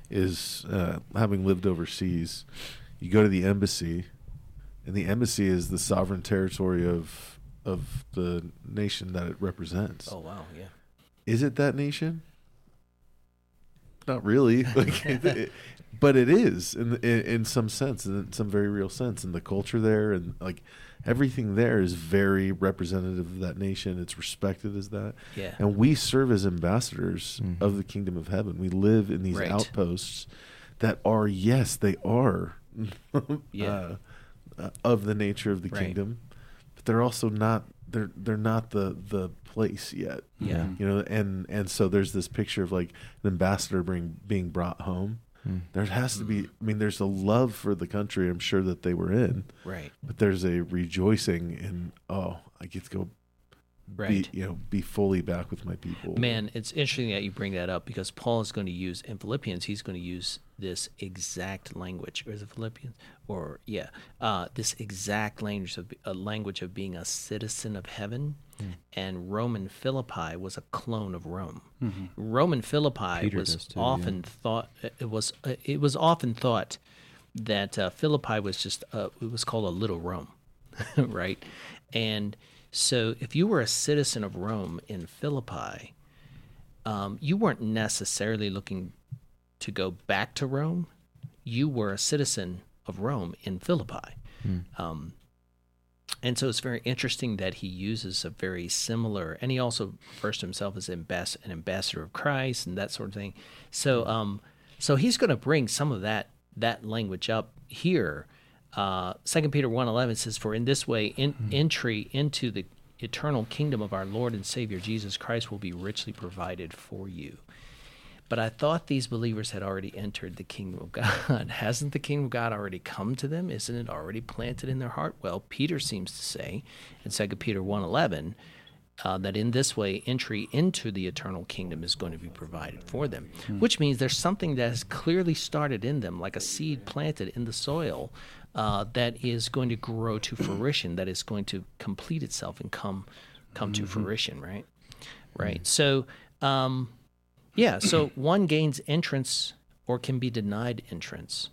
is uh, having lived overseas. You go to the embassy, and the embassy is the sovereign territory of of the nation that it represents. Oh wow, yeah. Is it that nation? Not really, like, it- it- but it is in, in in some sense, in some very real sense, and the culture there, and like everything there is very representative of that nation. It's respected as that, Yeah. and we serve as ambassadors Mhm. of the kingdom of heaven. We live in these Right. outposts that are, yes, they are, Yeah. uh, uh, of the nature of the Right. kingdom, but they're also not. They're they're not the the place yet Yeah. you know and and so there's this picture of like an ambassador being being brought home Mm. there has to be i mean there's a love for the country i'm sure that they were in Right. but there's a rejoicing in oh i get to go Right. be you know be fully back with my people Man, it's interesting that you bring that up because Paul is going to use in Philippians. He's going to use this exact language, or is it Philippians? Or yeah, uh, this exact language of a language of being a citizen of heaven. And Roman Philippi was a clone of Rome. Roman Philippi Peter was too, yeah. often thought it was uh, it was often thought that uh, Philippi was just uh, it was called a little Rome, right? And so if you were a citizen of Rome in Philippi, um, you weren't necessarily looking to go back to Rome. You were a citizen of Rome in Philippi. Um, And so it's very interesting that he uses a very similar, and he also refers to himself as ambas- an ambassador of Christ and that sort of thing. So, um, so he's going to bring some of that that language up here. Uh, Second Peter one eleven says, "For in this way, in, entry into the eternal kingdom of our Lord and Savior Jesus Christ will be richly provided for you." But I thought these believers had already entered the kingdom of God. Hasn't the kingdom of God already come to them? Isn't it already planted in their heart? Well, Peter seems to say in 2 Peter 1.11 uh, that in this way entry into the eternal kingdom is going to be provided for them, which means there's something that has clearly started in them, like a seed planted in the soil, uh, that is going to grow to fruition, that is going to complete itself and come come to fruition, right? Right. So, um, yeah, so one gains entrance or can be denied entrance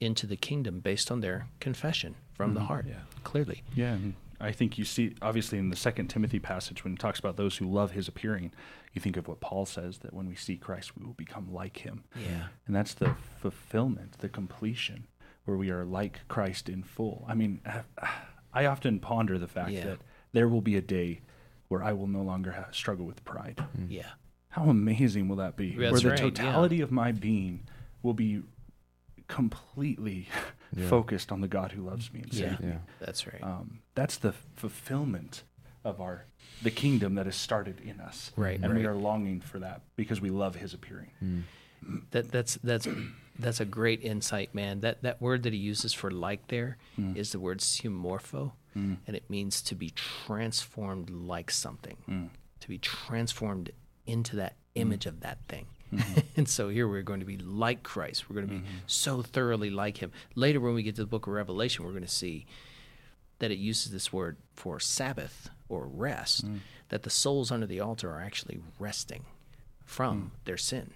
into the kingdom based on their confession from the heart, Yeah. clearly. Yeah, I think you see obviously in the second Timothy passage when it talks about those who love his appearing, you think of what Paul says that when we see Christ we will become like him. Yeah. And that's the fulfillment, the completion where we are like Christ in full. I mean, I often ponder the fact Yeah. that there will be a day where I will no longer have, struggle with pride. Yeah. How amazing will that be? That's Where the right, yeah. totality of my being will be completely Yeah. focused on the God who loves me and Yeah. saves me. Yeah. That's right. Um, that's the fulfillment of our the kingdom that has started in us, Right, And we are longing for that because we love His appearing. That that's that's that's a great insight, man. That that word that he uses for like there mm. is the word sumorpho, mm. and it means to be transformed like something, mm. to be transformed into that image of that thing. Mm-hmm. and so here we're going to be like Christ. We're going to be mm-hmm. so thoroughly like him. Later, when we get to the book of Revelation, we're going to see that it uses this word for Sabbath or rest, that the souls under the altar are actually resting from their sin.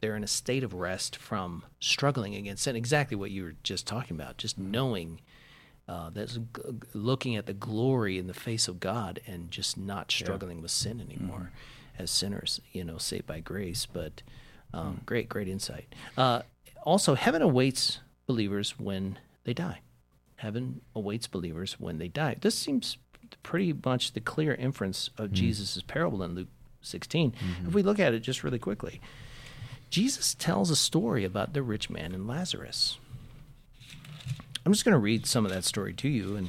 They're in a state of rest from struggling against sin. Exactly what you were just talking about, just knowing uh, that's g- looking at the glory in the face of God and just not struggling with sin anymore as sinners, you know, saved by grace. But um, great, great insight. Uh, also, heaven awaits believers when they die. Heaven awaits believers when they die. This seems pretty much the clear inference of Jesus' parable in Luke 16. If we look at it just really quickly, Jesus tells a story about the rich man and Lazarus. I'm just going to read some of that story to you, and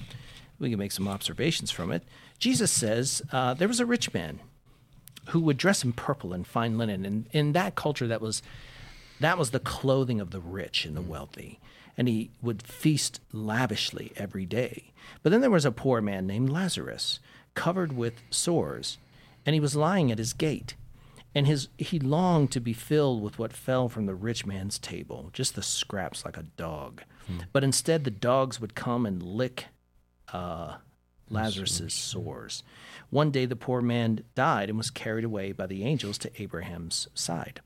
we can make some observations from it. Jesus says uh, there was a rich man who would dress in purple and fine linen, and in that culture, that was that was the clothing of the rich and the wealthy, and he would feast lavishly every day. But then there was a poor man named Lazarus, covered with sores, and he was lying at his gate. And his he longed to be filled with what fell from the rich man's table, just the scraps like a dog. But instead, the dogs would come and lick uh, Lazarus's sores. One day, the poor man died and was carried away by the angels to Abraham's side.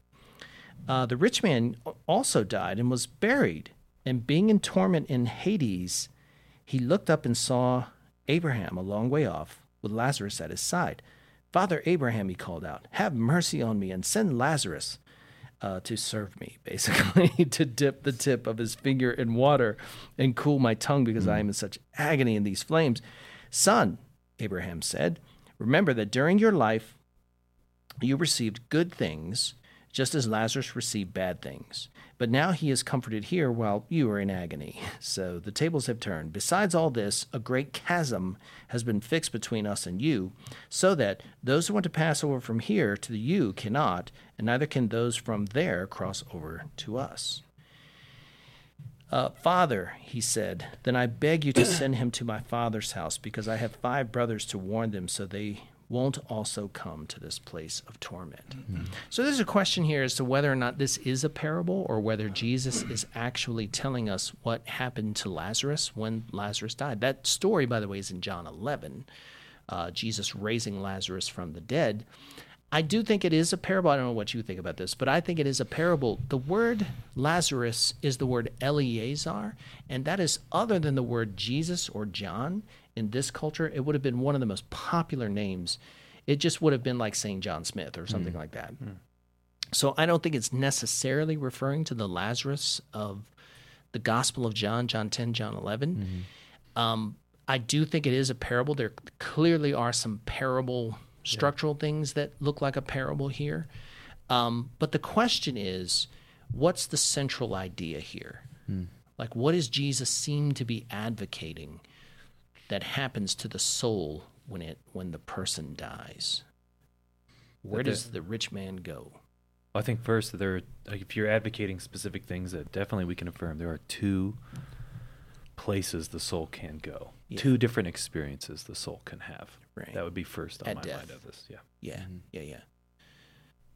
Uh, the rich man also died and was buried. And being in torment in Hades, he looked up and saw Abraham a long way off with Lazarus at his side. Father Abraham, he called out, have mercy on me and send Lazarus uh, to serve me, basically, to dip the tip of his finger in water and cool my tongue because I am in such agony in these flames. Son, Abraham said, remember that during your life you received good things, just as Lazarus received bad things. But now he is comforted here while you are in agony. So the tables have turned. Besides all this, a great chasm has been fixed between us and you, so that those who want to pass over from here to the you cannot, and neither can those from there cross over to us. Uh, Father, he said, then I beg you to send him to my father's house, because I have five brothers to warn them, so they won't also come to this place of torment. So there's a question here as to whether or not this is a parable or whether Jesus is actually telling us what happened to Lazarus when Lazarus died. That story, by the way, is in John 11, uh, Jesus raising Lazarus from the dead. I do think it is a parable. I don't know what you think about this, but I think it is a parable. The word Lazarus is the word Eleazar, and that is other than the word Jesus or John in this culture. It would have been one of the most popular names. It just would have been like St. John Smith or something like that. So I don't think it's necessarily referring to the Lazarus of the Gospel of John, John 10, John 11. Um, I do think it is a parable. There clearly are some parable structural things that look like a parable here. Um, but the question is, what's the central idea here? Like, what does Jesus seem to be advocating that happens to the soul when it when the person dies? Where That does the- the rich man go? I think first there, like, if you're advocating specific things, that definitely we can affirm there are two places the soul can go, Yeah. two different experiences the soul can have. Right. That would be first on At my death. mind of this. Yeah. Yeah, Mhm. yeah, yeah.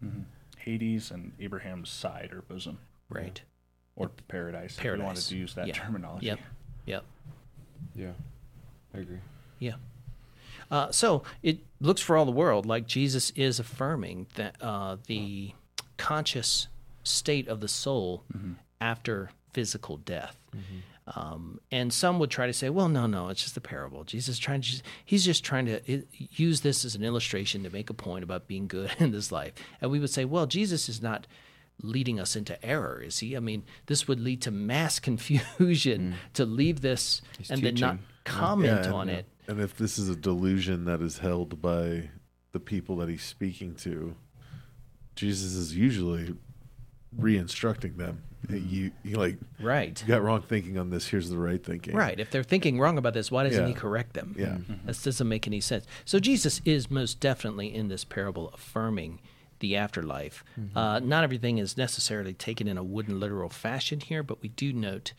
Mm-hmm. Hades and Abraham's side or bosom Right. or paradise. If you wanted to use that Yeah. terminology. Yep. Yep. Yeah, I agree. Yeah. Uh, so it looks for all the world like Jesus is affirming that uh, the conscious state of the soul after physical death. Um, and some would try to say, well, no, no, it's just a parable. Jesus is trying to, he's just trying to use this as an illustration to make a point about being good in this life. And we would say, well, Jesus is not leading us into error, is he? I mean, this would lead to mass confusion to leave this He's and then not teaching. Comment and, on it. And if this is a delusion that is held by the people that he's speaking to, Jesus is usually re-instructing them. Mm-hmm. You, you like Right. you got wrong thinking on this. Here's the right thinking. Right. If they're thinking wrong about this, why doesn't he correct them? Yeah. Mm-hmm. This doesn't make any sense. So Jesus is most definitely in this parable affirming the afterlife. Mm-hmm. Uh, not everything is necessarily taken in a wooden literal fashion here, but we do note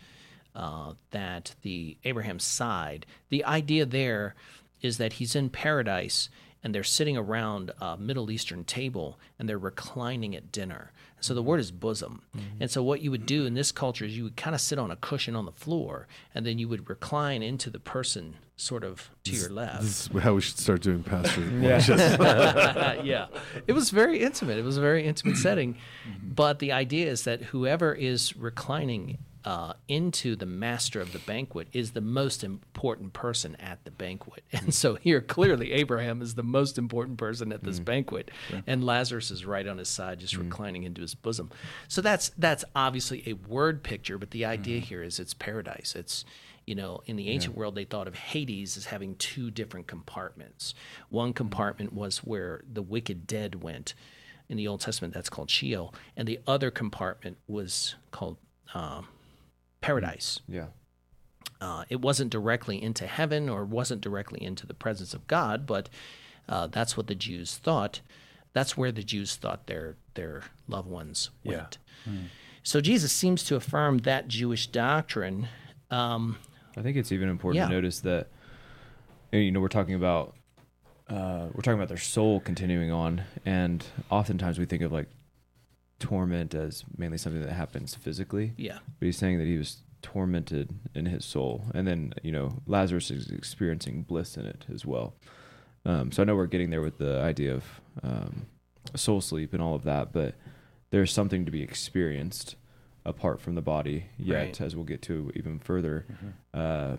uh, that the Abraham side, the idea there is that he's in paradise and they're sitting around a Middle Eastern table and they're reclining at dinner. So the word is bosom. And so what you would do in this culture is you would kind of sit on a cushion on the floor and then you would recline into the person sort of to your left. This is how we should start doing pastor. Yeah. yeah. It was very intimate. It was a very intimate setting. But the idea is that whoever is reclining uh, into the master of the banquet is the most important person at the banquet. And so here, clearly, Abraham is the most important person at this banquet. And Lazarus is right on his side, just reclining into his bosom. So that's, that's obviously a word picture, but the idea here is it's paradise. It's, you know, in the ancient world, they thought of Hades as having two different compartments. One compartment was where the wicked dead went. In the Old Testament, that's called Sheol. And the other compartment was called um, paradise. Yeah. Uh, it wasn't directly into heaven or wasn't directly into the presence of God, but uh, that's what the Jews thought. That's where the Jews thought their their loved ones Yeah. went. So Jesus seems to affirm that Jewish doctrine. Um, I think it's even important Yeah. to notice that you know we're talking about uh, we're talking about their soul continuing on, and oftentimes we think of like torment as mainly something that happens physically. yeah, But he's saying that he was tormented in his soul, and then you know Lazarus is experiencing bliss in it as well. Um, so I know we're getting there with the idea of um, soul sleep and all of that, but there's something to be experienced apart from the body. Yet, Right. as we'll get to even further, uh,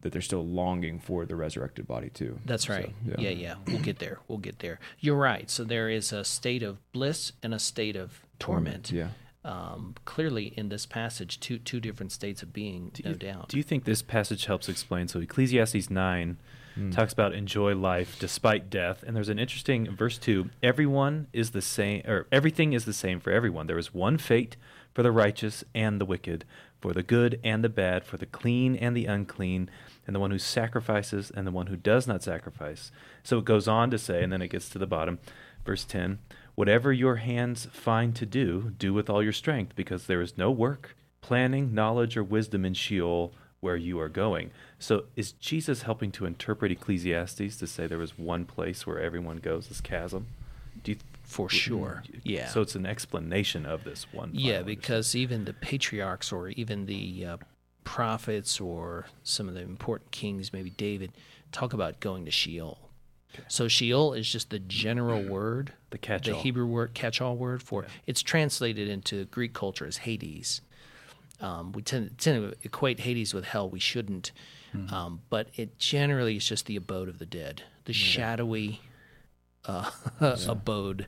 that they're still longing for the resurrected body too. That's So, right. yeah. yeah, We'll get there. We'll get there. You're right. So there is a state of bliss and a state of torment. Yeah. Um, clearly, in this passage, two two different states of being, Do no you, doubt. Do you think this passage helps explain? So Ecclesiastes nine Mm. talks about enjoy life despite death, and there's an interesting verse two. Everyone is the same, or everything is the same for everyone. There is one fate for the righteous and the wicked, for the good and the bad, for the clean and the unclean, and the one who sacrifices and the one who does not sacrifice. So it goes on to say, and then it gets to the bottom, verse ten. Whatever your hands find to do, do with all your strength, because there is no work, planning, knowledge, or wisdom in Sheol where you are going. So is Jesus helping to interpret Ecclesiastes to say there is one place where everyone goes, this chasm? Do you, For sure. Yeah. So it's an explanation of this one. yeah, because even the patriarchs or even the uh, prophets or some of the important kings, maybe David, talk about going to Sheol. So Sheol is just the general word, The catch-all. the Hebrew word catch-all word for. It's translated into Greek culture as Hades. Um, we tend, tend to equate Hades with hell. We shouldn't, Mm-hmm. um, but it generally is just the abode of the dead, the shadowy uh, abode.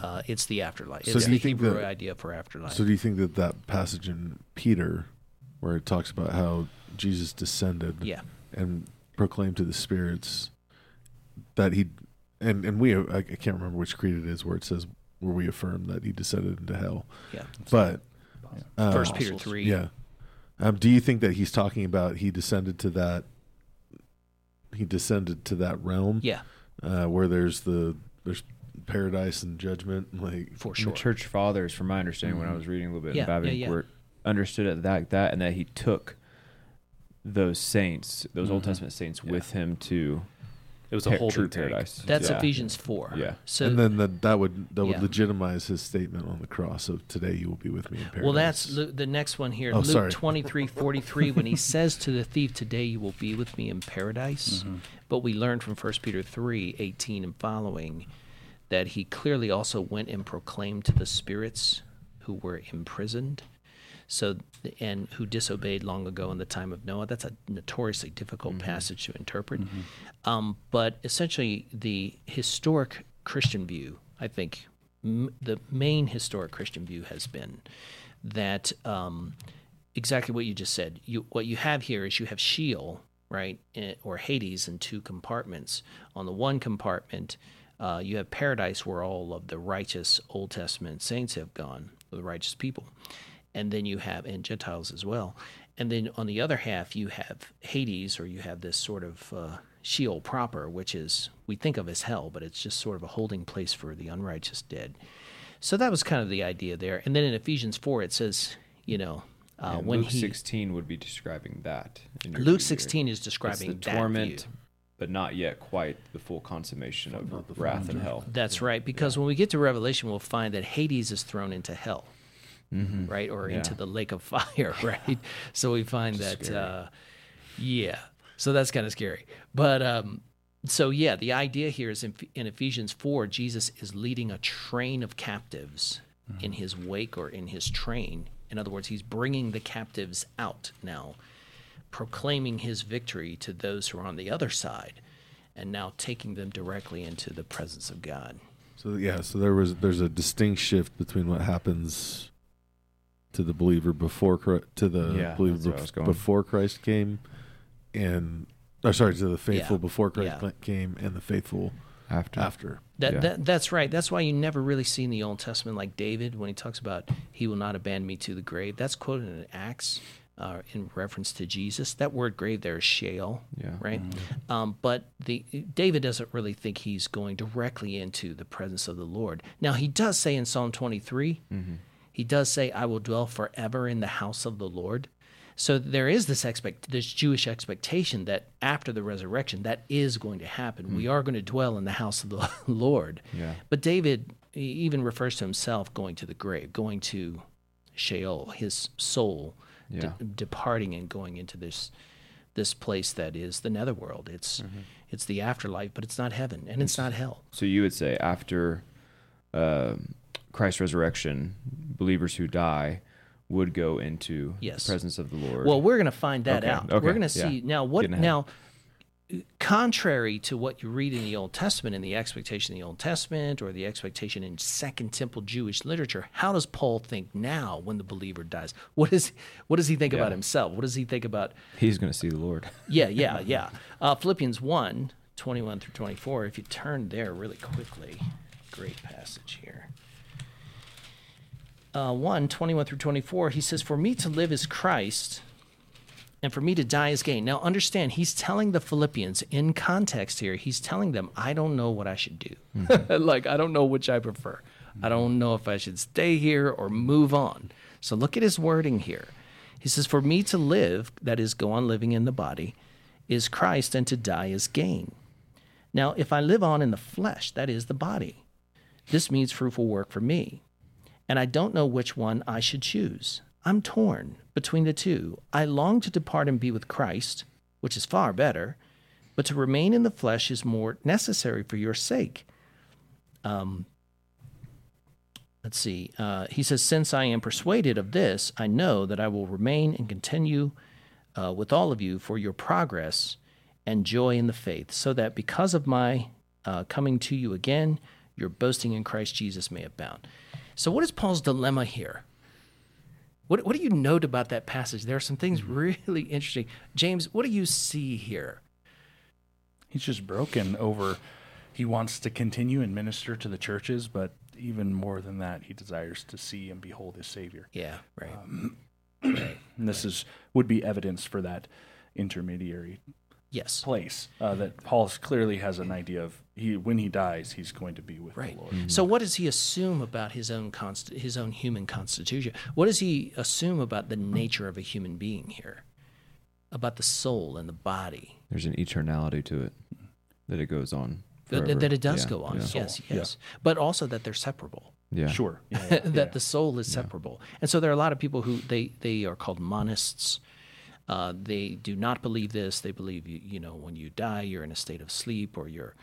Uh, it's the afterlife. So it's the Hebrew that- idea for afterlife. So do you think that that passage in Peter, where it talks about how Jesus descended, yeah. and proclaimed to the spirits that he and and we I, I can't remember which creed it is where it says where we affirm that he descended into hell. Yeah. But uh, First Peter 3. yeah. Um, do you think that he's talking about he descended to that? He descended to that realm, Yeah, uh, where there's the there's paradise and judgment, like for sure. The church fathers, from my understanding, when I Mhm. was reading a little bit Yeah, in Bavinck, yeah, yeah. were understood it that that and that he took those saints, those Old Mhm. Testament saints, Yeah. with him to It was a par- holding true tank. paradise. That's yeah. Ephesians 4. Yeah. So and then that that would that would Yeah. legitimize his statement on the cross of today you will be with me in paradise. Well, that's Luke, the next one here. Oh, Luke sorry. twenty three forty three. when he says to the thief, Today you will be with me in paradise. Mm-hmm. But we learn from 1 Peter three eighteen and following that he clearly also went and proclaimed to the spirits who were imprisoned. So, and who disobeyed long ago in the time of Noah. That's a notoriously difficult passage to interpret. Um, but essentially, the historic Christian view, I think, m- the main historic Christian view has been that um, exactly what you just said. You what you have here is you have Sheol, right, eh, or Hades in two compartments. On the one compartment, uh, you have paradise, where all of the righteous Old Testament saints have gone, the righteous people, and then you have and Gentiles as well. And then on the other half, you have Hades, or you have this sort of uh, Sheol proper, which is we think of as hell, but it's just sort of a holding place for the unrighteous dead. So that was kind of the idea there. And then in Ephesians four, it says, you know, uh, And when Luke he 16 would be describing that. in Luke 16 is It's describing the that torment, view. but not yet quite the full consummation of the wrath and hell. That's right, because when we get to Revelation, we'll find that Hades is thrown into hell, Mm-hmm. right, or Yeah. into the lake of fire, right. so we find that, uh, yeah, so that's kind of scary. But um, so yeah, the idea here is in, in Ephesians four, Jesus is leading a train of captives in his wake or in his train. In other words, he's bringing the captives out now, proclaiming his victory to those who are on the other side, and now taking them directly into the presence of God. So yeah, so there was there's a distinct shift between what happens to the believer before to the Yeah, believer that's where I was bef- before Christ came, and or sorry to the faithful Yeah, before Christ yeah. came and the faithful After. after. That, Yeah. that that's right. That's why you never really see in the Old Testament like David when he talks about he will not abandon me to the grave. That's quoted in Acts uh, in reference to Jesus. That word grave there is Sheol, Yeah. right? Um, but the David doesn't really think he's going directly into the presence of the Lord. Now he does say in Psalm 23, he does say, "I will dwell forever in the house of the Lord." So there is this expect this Jewish expectation that after the resurrection, that is going to happen. We are going to dwell in the house of the Lord. Yeah. But David he even refers to himself going to the grave, going to Sheol, his soul de- departing and going into this this place that is the netherworld. It's it's the afterlife, but it's not heaven and it's not hell. So you would say after um Christ's resurrection, believers who die would go into Yes. the presence of the Lord. Well, we're going to find that Okay, out. okay, we're going to yeah. see now what now. Contrary to what you read in the Old Testament and the expectation in the Old Testament or the expectation in Second Temple Jewish literature, how does Paul think now when the believer dies? What is what does he think Yeah. about himself? What does he think about He's going to see the Lord. Yeah, yeah, yeah. Uh, Philippians 1, 21 through 24. If you turn there really quickly, great passage here. Uh, 1, 21 through 24, he says, For me to live is Christ, and for me to die is gain. Now, understand, he's telling the Philippians in context here, he's telling them, I don't know what I should do. like, I don't know which I prefer. I don't know if I should stay here or move on. So, look at his wording here. He says, For me to live, that is, go on living in the body, is Christ, and to die is gain. Now, if I live on in the flesh, that is the body, this means fruitful work for me. And I don't know which one I should choose. I'm torn between the two. I long to depart and be with Christ, which is far better, but to remain in the flesh is more necessary for your sake. Um, let's see. Uh, he says, Since I am persuaded of this, I know that I will remain and continue uh, with all of you for your progress and joy in the faith, so that because of my uh, coming to you again, your boasting in Christ Jesus may abound. So, what is Paul's dilemma here? What, what do you note about that passage? There are some things really interesting. James, what do you see here? He's just broken over. He wants to continue and minister to the churches, but even more than that, he desires to see and behold his Savior. Yeah, right. Um, and this is would be evidence for that intermediary yes. place uh, that Paul clearly has an idea of. He when he dies, he's going to be with Right. the Lord. So, what does he assume about his own const- his own human constitution? What does he assume about the nature of a human being here? About the soul and the body? There's an eternality to it that it goes on. That, that it does Yeah, go on. Yeah. Yes, Yeah. yes. But also that they're separable. yeah. Sure. Yeah, yeah, that yeah. the soul is separable. And so there are a lot of people who they they are called monists. Uh, they do not believe this. They believe you you know when you die you're in a state of sleep or you're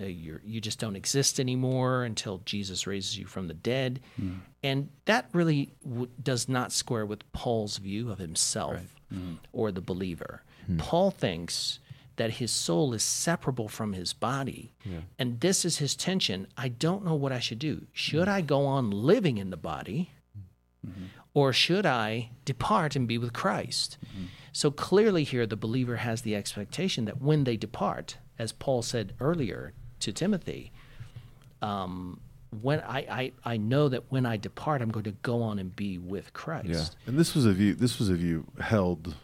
uh, you're you just don't exist anymore until Jesus raises you from the dead. Hmm. And that really w- does not square with Paul's view of himself hmm. or the believer. Hmm. Paul thinks that his soul is separable from his body. And this is his tension. I don't know what I should do. Should I go on living in the body? Or should I depart and be with Christ? So clearly, here the believer has the expectation that when they depart, as Paul said earlier to Timothy, um, when I, I, I know that when I depart, I'm going to go on and be with Christ. Yeah. And this was a view. This was a view held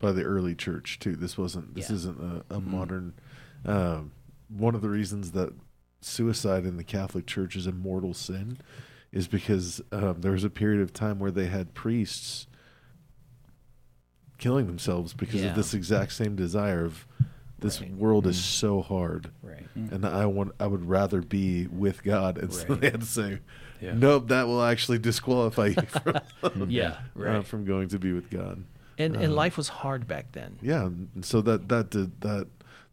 by the early church too. This wasn't. This Yeah. isn't a, a modern. Um, one of the reasons that suicide in the Catholic Church is a mortal sin is because um, there was a period of time where they had priests killing themselves because Yeah. of this exact same desire of this Right. world is so hard Right. and I want I would rather be with God and so Right. they had to say Yeah. nope that will actually disqualify you from Yeah. uh, from going to be with God. And, and Um, life was hard back then. Yeah, and so that that did, that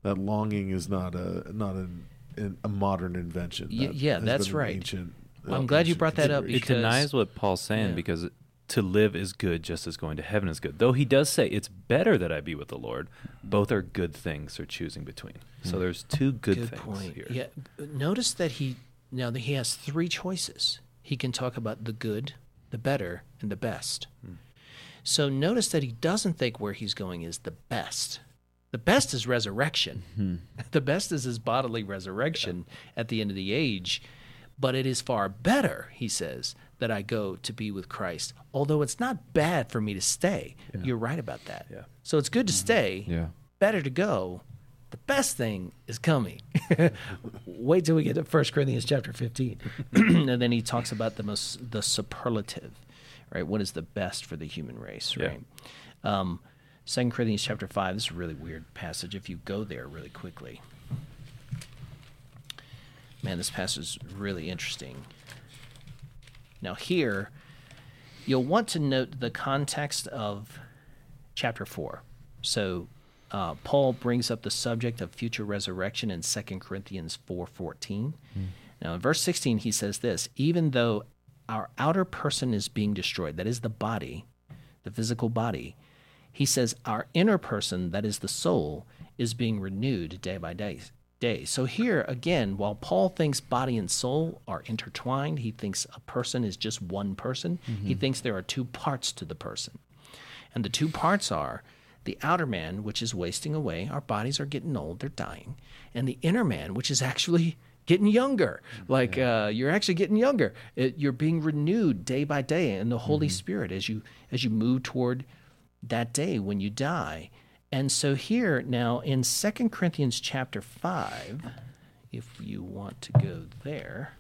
that longing is not a not an, an a modern invention. Y- That yeah, has that's been an right. Ancient, Well, I'm uh, glad you brought that up It denies what Paul's saying Yeah. because to live is good just as going to heaven is good. Though he does say it's better that I be with the Lord, both are good things they're choosing between. So hmm. there's two good, Good things point. here. Yeah. Notice that he now that he has three choices. He can talk about the good, the better, and the best. Hmm. So notice that he doesn't think where he's going is the best. The best is resurrection. Hmm. The best is his bodily resurrection at the end of the age. But it is far better, he says, that I go to be with Christ. Although it's not bad for me to stay. You're right about that. Yeah. So it's good to stay Yeah. better to go. The best thing is coming. Wait till we get to 1 Corinthians chapter 15. and then he talks about the most the superlative, right? What is the best for the human race, Yeah. right? Um, 2 Corinthians chapter 5, this is a really weird passage if you go there really quickly. Man, this passage is really interesting. Now, here, you'll want to note the context of chapter 4. So, uh, Paul brings up the subject of future resurrection in 2 Corinthians 4.14. Now, in verse 16, he says this, even though our outer person is being destroyed, that is the body, the physical body, he says our inner person, that is the soul, is being renewed day by day. Day. So here again, while Paul thinks body and soul are intertwined, he thinks a person is just one person. He mm-hmm. thinks there are two parts to the person. And the two parts are the outer man, which is wasting away, our bodies are getting old, they're dying, and the inner man, which is actually getting younger. Mm-hmm. Like uh, you're actually getting younger. It, you're being renewed day by day in the Holy mm-hmm. Spirit as you as you move toward that day when you die. And so here now in 2 Corinthians chapter 5, if you want to go there,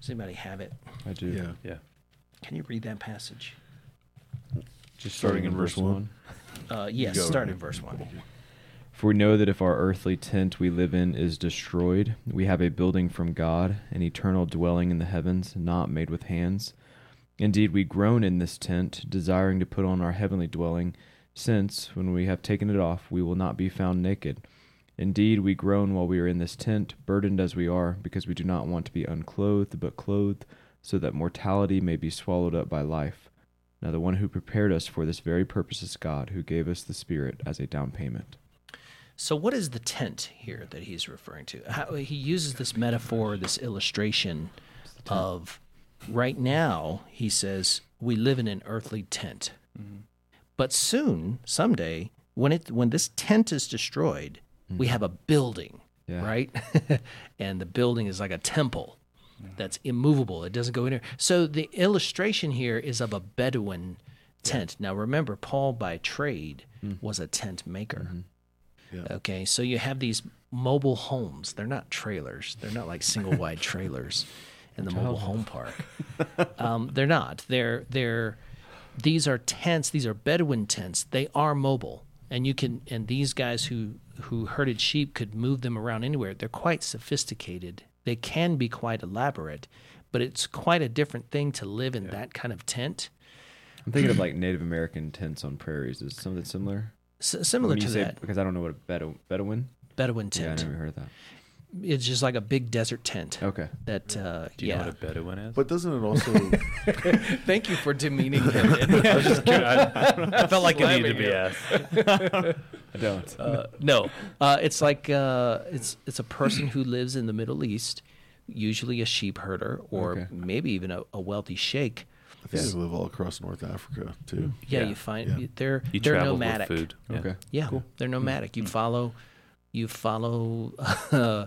does anybody have it? I do. Yeah. Yeah. Can you read that passage? Just Starting in verse one. Uh, yes, Go. start in verse 1. For we know that if our earthly tent we live in is destroyed, we have a building from God, an eternal dwelling in the heavens, not made with hands. Indeed, we groan in this tent, desiring to put on our heavenly dwelling, since, when we have taken it off, we will not be found naked. Indeed, we groan while we are in this tent, burdened as we are, because we do not want to be unclothed, but clothed, so that mortality may be swallowed up by life. Now, the one who prepared us for this very purpose is God, who gave us the Spirit as a down payment. So, what is the tent here that he's referring to? How, he uses this metaphor, this illustration of right now, he says, we live in an earthly tent. Mm-hmm. But soon, someday, when, it, when this tent is destroyed, We have a building, Yeah. right? and the building is like a temple that's immovable. It doesn't go anywhere. So the illustration here is of a Bedouin tent. Now remember, Paul by trade was a tent maker. Yeah. Okay, so you have these mobile homes. They're not trailers. They're not like single wide trailers in the mobile home park. Um, they're not. They're they're these are tents. These are Bedouin tents. They are mobile, and you can and these guys who who herded sheep could move them around anywhere. They're quite sophisticated. They can be quite elaborate, but it's quite a different thing to live in that kind of tent. I'm thinking of like Native American tents on prairies. Is something similar? S- similar to say- that because I don't know what a Bedou- Bedouin. Bedouin Yeah, I tent. never heard of that. It's just like a big desert tent. Okay. That uh, Do you yeah. know what a Bedouin is? But doesn't it also? Thank you for demeaning him. I, felt like it needed to be asked. I don't. Uh, no, uh, it's like uh, it's it's a person who lives in the Middle East, usually a sheep herder or Okay. maybe even a, a wealthy sheikh. I think they live all across North Africa too. Yeah, Yeah. you find Yeah. they're You they're traveled nomadic. with food. Yeah. Okay. Yeah, they're nomadic. You follow, you follow uh, uh,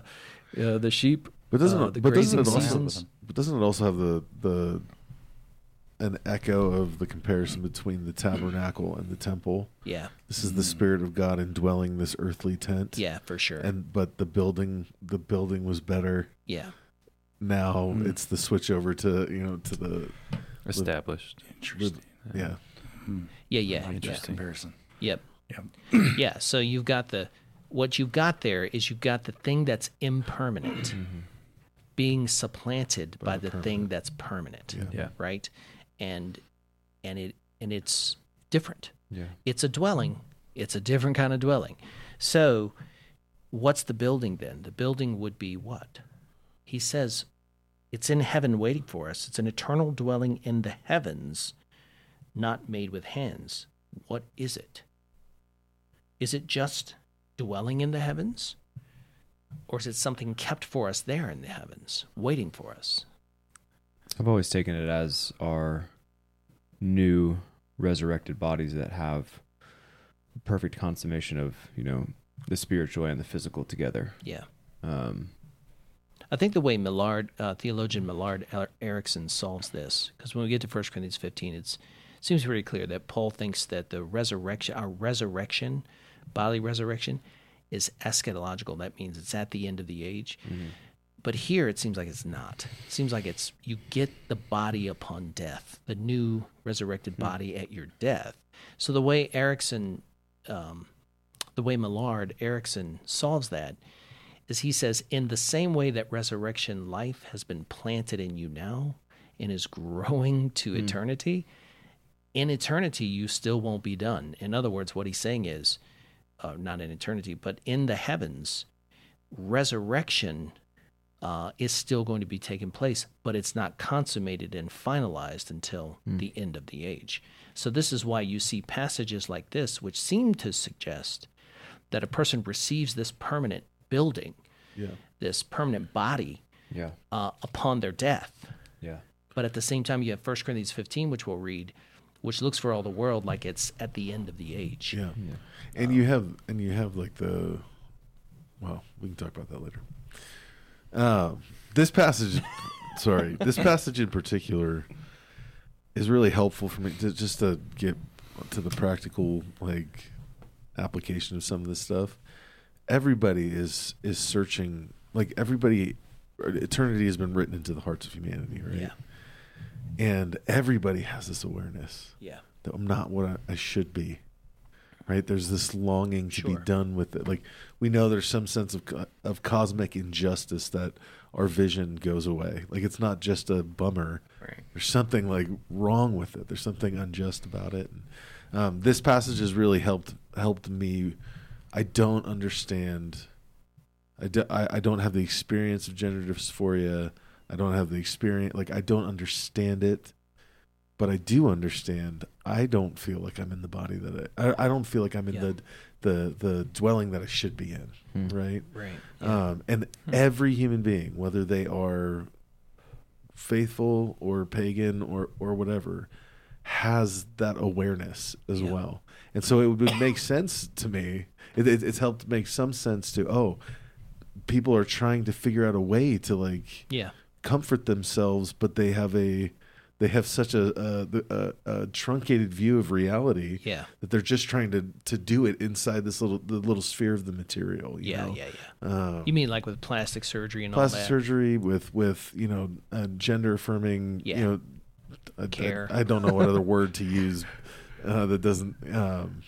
the sheep. But doesn't uh, it? the But doesn't it also? But doesn't it also have the the an echo of the comparison between the tabernacle and the temple? Yeah, This is the spirit of God indwelling this earthly tent. yeah, for sure. And but the building the building was better. yeah, Now it's the switch over to you know to the Established. with, yeah. yeah, yeah, yeah. Interesting. comparison. Yep. Yeah. yeah. So you've got the what you've got there is you've got the thing that's impermanent mm-hmm. being supplanted by the thing that's permanent. Yeah. Yeah. Right? And and it and it's different. Yeah. It's a dwelling. It's a different kind of dwelling. So what's the building then? The building would be what? He says it's in heaven waiting for us. It's an eternal dwelling in the heavens, not made with hands. What is it? Is it just dwelling in the heavens? Or is it something kept for us there in the heavens, waiting for us? I've always taken it as our new resurrected bodies that have perfect consummation of you know the spiritual and the physical together. Yeah. Um, I think the way Millard, uh, theologian Millard Er- Erickson solves this, because when we get to 1 Corinthians 15, it's, it seems pretty clear that Paul thinks that the resurrection, our resurrection, bodily resurrection, is eschatological. That means it's at the end of the age. Mm-hmm. But here it seems like it's not. It seems like it's you get the body upon death, the new resurrected hmm. body at your death. So the way Erickson, um, the way Millard Erickson solves that is he says, in the same way that resurrection life has been planted in you now and is growing to hmm. eternity, in eternity you still won't be done. In other words, what he's saying is, uh, not in eternity, but in the heavens, resurrection uh, is still going to be taking place, but it's not consummated and finalized until the end of the age. So, this is why you see passages like this, which seem to suggest that a person receives this permanent building, Yeah. this permanent body yeah. uh, upon their death. Yeah. But at the same time, you have 1 Corinthians 15, which we'll read, which looks for all the world like it's at the end of the age. Yeah. And you have and you have like the well, we can talk about that later. Um, this passage sorry, this passage in particular is really helpful for me to, just to get to the practical like application of some of this stuff. Everybody is is searching like everybody eternity has been written into the hearts of humanity, right? Yeah. And everybody has this awareness Yeah. that I'm not what I, I should be. Right? There's this longing to be done with it. Like we know there's some sense of of cosmic injustice that our vision goes away. Like it's not just a bummer. Right. There's something like wrong with it. There's something unjust about it. And, um, this passage has really helped helped me. I don't understand. I, do, I, I don't have the experience of gender dysphoria. I don't have the experience. Like I don't understand it but I do understand. I don't feel like I'm in the body that I. I, I don't feel like I'm in Yeah. the the the dwelling that I should be in. Hmm. Right. Right. Um, and every human being, whether they are faithful or pagan or or whatever, has that awareness as Yeah. well. And so it would make sense to me. It, it, it's helped make some sense to oh, people are trying to figure out a way to like Yeah. Comfort themselves, but they have a they have such a a, a, a truncated view of reality Yeah. that they're just trying to to do it inside this little the little sphere of the material. You Yeah, know? yeah, yeah. Uh, You mean like with plastic surgery and plastic all that? surgery with with you know uh, gender affirming Yeah. you know I- I- Care. I, don't know what other word to use uh, that doesn't um,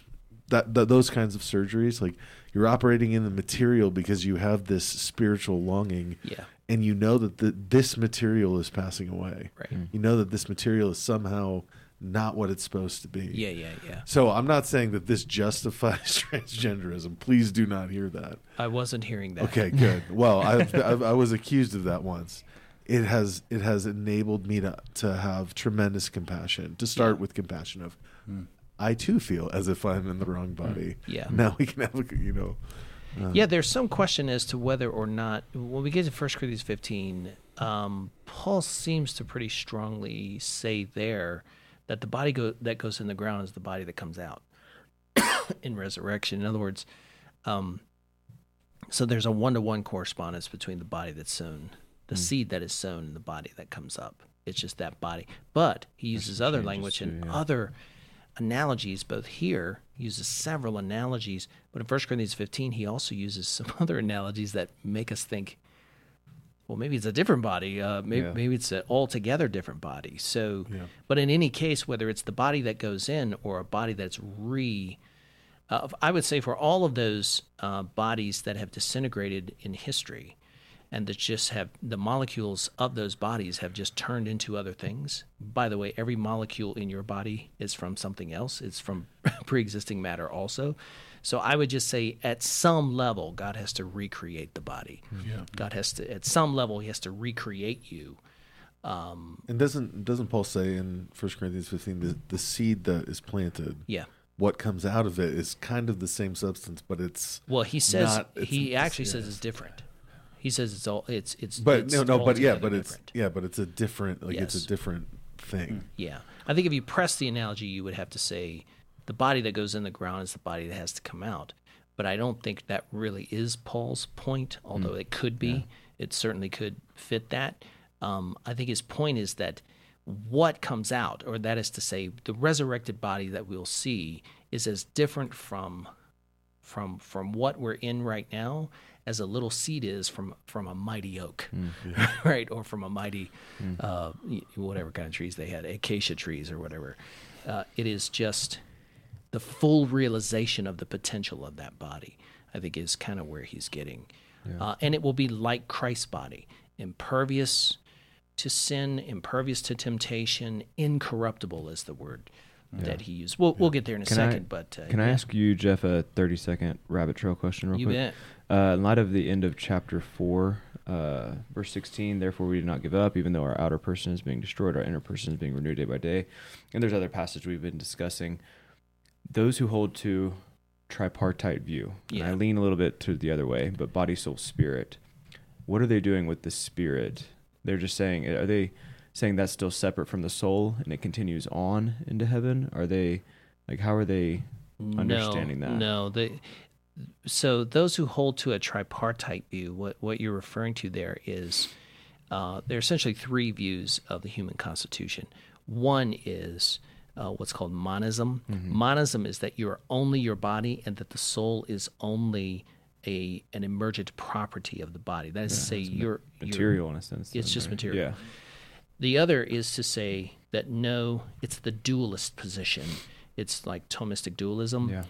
that, that those kinds of surgeries like you're operating in the material because you have this spiritual longing Yeah. and you know that the, this material is passing away Right. Mm-hmm. you know that this material is somehow not what it's supposed to be Yeah, yeah, yeah. so i'm not saying that this justifies transgenderism please do not hear that I wasn't hearing that. Okay, good. Well, I, I, I was accused of that once. It has it has enabled me to to have tremendous compassion. To start Yeah. with compassion of, mm. I too feel as if I'm in the wrong body. Yeah. Now we can have a you know. uh, Yeah, there's some question as to whether or not when we get to 1 Corinthians 15, um, Paul seems to pretty strongly say there that the body go, that goes in the ground is the body that comes out in resurrection. In other words, um, so there's a one to one correspondence between the body that's sown, the seed that is sown, and the body that comes up. It's just that body. But he uses other language too, and yeah. other analogies, both here, uses several analogies, but in 1 Corinthians 15, he also uses some other analogies that make us think, well, maybe it's a different body. Uh, maybe, Yeah. maybe it's an altogether different body. So, Yeah. but in any case, whether it's the body that goes in or a body that's re, uh, I would say for all of those uh, bodies that have disintegrated in history, and that just have the molecules of those bodies have just turned into other things. By the way, every molecule in your body is from something else. It's from pre-existing matter also. So I would just say at some level God has to recreate the body. Hmm. Yeah. God has to at some level he has to recreate you. Um, and doesn't doesn't Paul say in 1 Corinthians 15 the the seed that is planted, Yeah. what comes out of it is kind of the same substance, but it's Well, he says Not- he it's- actually says it's different. He says it's all it's it's but it's no no but yeah but it's different. yeah but it's a different like it's a different thing. Yeah. I think if you press the analogy, you would have to say the body that goes in the ground is the body that has to come out. But I don't think that really is Paul's point, although it could be. It certainly could fit that. Um, I think his point is that what comes out, or that is to say, the resurrected body that we'll see, is as different from from from what we're in right now as a little seed is from from a mighty oak, right, or from a mighty uh, whatever kind of trees they had, acacia trees or whatever. Uh, it is just the full realization of the potential of that body. I think is kind of where he's getting, uh, and it will be like Christ's body, impervious to sin, impervious to temptation, incorruptible is the word that he used. We'll we'll get there in a Can I- second, but uh, Can I ask you, Jeff, a 30 second rabbit trail question, real You quick? bet. Uh, in light of the end of chapter 4, uh, verse 16, therefore we do not give up, even though our outer person is being destroyed, our inner person is being renewed day by day. And there's other passage we've been discussing. Those who hold to tripartite view, and I lean a little bit to the other way, but body, soul, spirit. What are they doing with the spirit? They're just saying, are they saying that's still separate from the soul and it continues on into heaven? Are they, like, how are they understanding no, that? No, they. So those who hold to a tripartite view, what what you're referring to there is, uh, there are essentially three views of the human constitution. One is uh, what's called monism. Mm-hmm. Monism is that you're only your body, and that the soul is only a an emergent property of the body. That is to say, you're you're- Material in a sense. It's just right? material. Yeah. The other is to say that no, it's the dualist position. It's like Thomistic dualism. Yeah.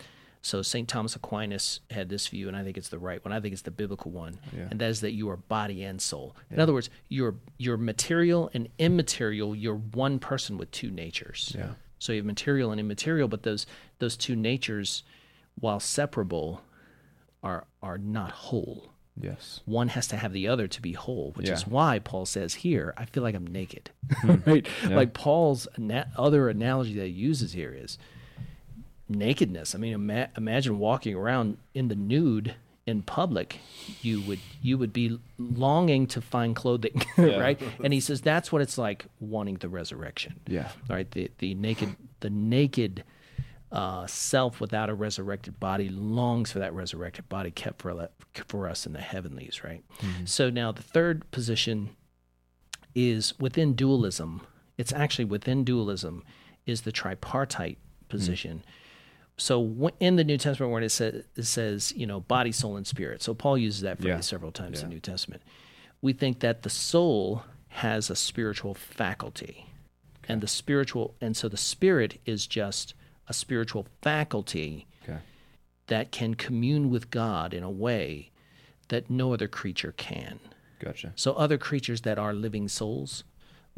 So St. Thomas Aquinas had this view, and I think it's the right one. I think it's the biblical one, Yeah. and that is that you are body and soul. In other words, you're you're material and immaterial. You're one person with two natures. Yeah. So you have material and immaterial, but those those two natures, while separable, are are not whole. Yes. One has to have the other to be whole, which is why Paul says here, I feel like I'm naked. right? Yeah. Like Paul's ana- other analogy that he uses here is nakedness. I mean, ima- imagine walking around in the nude in public, you would you would be longing to find clothing, Yeah. right? And he says that's what it's like wanting the resurrection. Yeah. Right. The the naked the naked uh, self without a resurrected body longs for that resurrected body kept for for us in the heavenlies. Right. So now the third position is within dualism. It's actually within dualism is the tripartite position. So in the New Testament, when it says, it says, you know, body, soul, and spirit. So Paul uses that phrase Yeah. several times in the New Testament. We think that the soul has a spiritual faculty, and the spiritual, and so the spirit is just a spiritual faculty Okay. that can commune with God in a way that no other creature can. Gotcha. So other creatures that are living souls,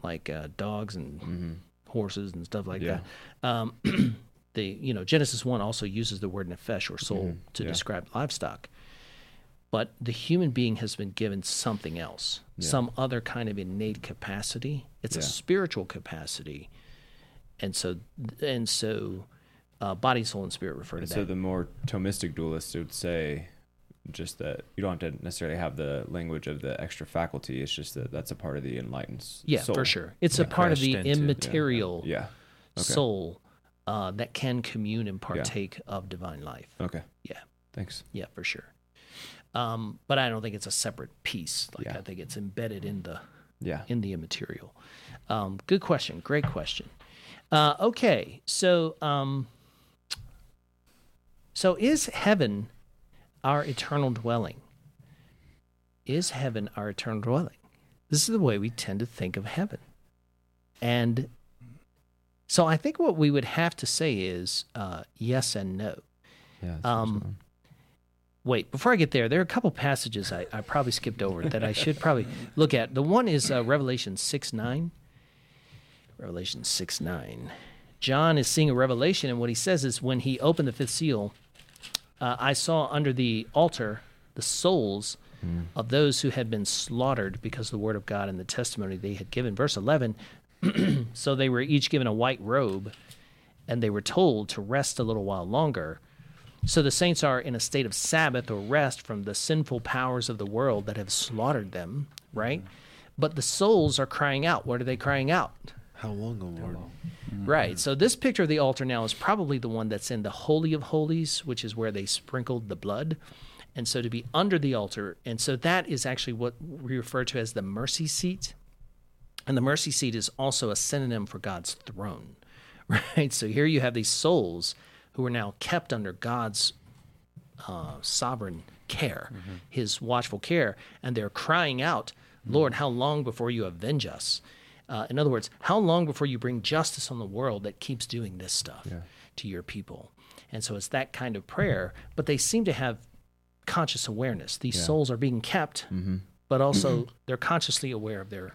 like uh, dogs and Mm-hmm. horses and stuff like Yeah. that, um, the you know Genesis one also uses the word nefesh or soul Mhm. to Yeah. describe livestock. But the human being has been given something else, Yeah. some other kind of innate capacity. It's a spiritual capacity, and so and so, uh, body, soul, and spirit refer to And that. so the more Thomistic dualists would say just that you don't have to necessarily have the language of the extra faculty. It's just that that's a part of the enlightened s- yeah, soul. for sure. It's a part of the Crashed into, yeah. immaterial Yeah. Okay. soul uh, that can commune and partake of divine life. Okay. Yeah. Thanks. Yeah, for sure. Um, but I don't think it's a separate piece. Like Yeah. I think it's embedded in the Yeah. in the immaterial. Um, good question. Great question. Uh, okay, so um, so is heaven our eternal dwelling? Is heaven our eternal dwelling? This is the way we tend to think of heaven, and so I think what we would have to say is uh, yes and no. Yeah. Um. Wait, before I get there, there are a couple passages I, I probably skipped over that I should probably look at. The one is uh, Revelation 6 9. Revelation 6 9. John is seeing a revelation, and what he says is when he opened the fifth seal, uh, I saw under the altar the souls of those who had been slaughtered because of the word of God and the testimony they had given. Verse 11 So they were each given a white robe, and they were told to rest a little while longer. So the saints are in a state of Sabbath or rest from the sinful powers of the world that have slaughtered them, right? But the souls are crying out. What are they crying out? How long, O Lord? Mm-hmm. Right. So this picture of the altar now is probably the one that's in the Holy of Holies, which is where they sprinkled the blood. And so to be under the altar, and so that is actually what we refer to as the mercy seat. And the mercy seat is also a synonym for God's throne, right? So here you have these souls who are now kept under God's uh, sovereign care, his watchful care, and they're crying out, Lord, how long before you avenge us? Uh, in other words, how long before you bring justice on the world that keeps doing this stuff to your people? And so it's that kind of prayer, but they seem to have conscious awareness. These Yeah. souls are being kept, Mm-hmm. but also they're consciously aware of their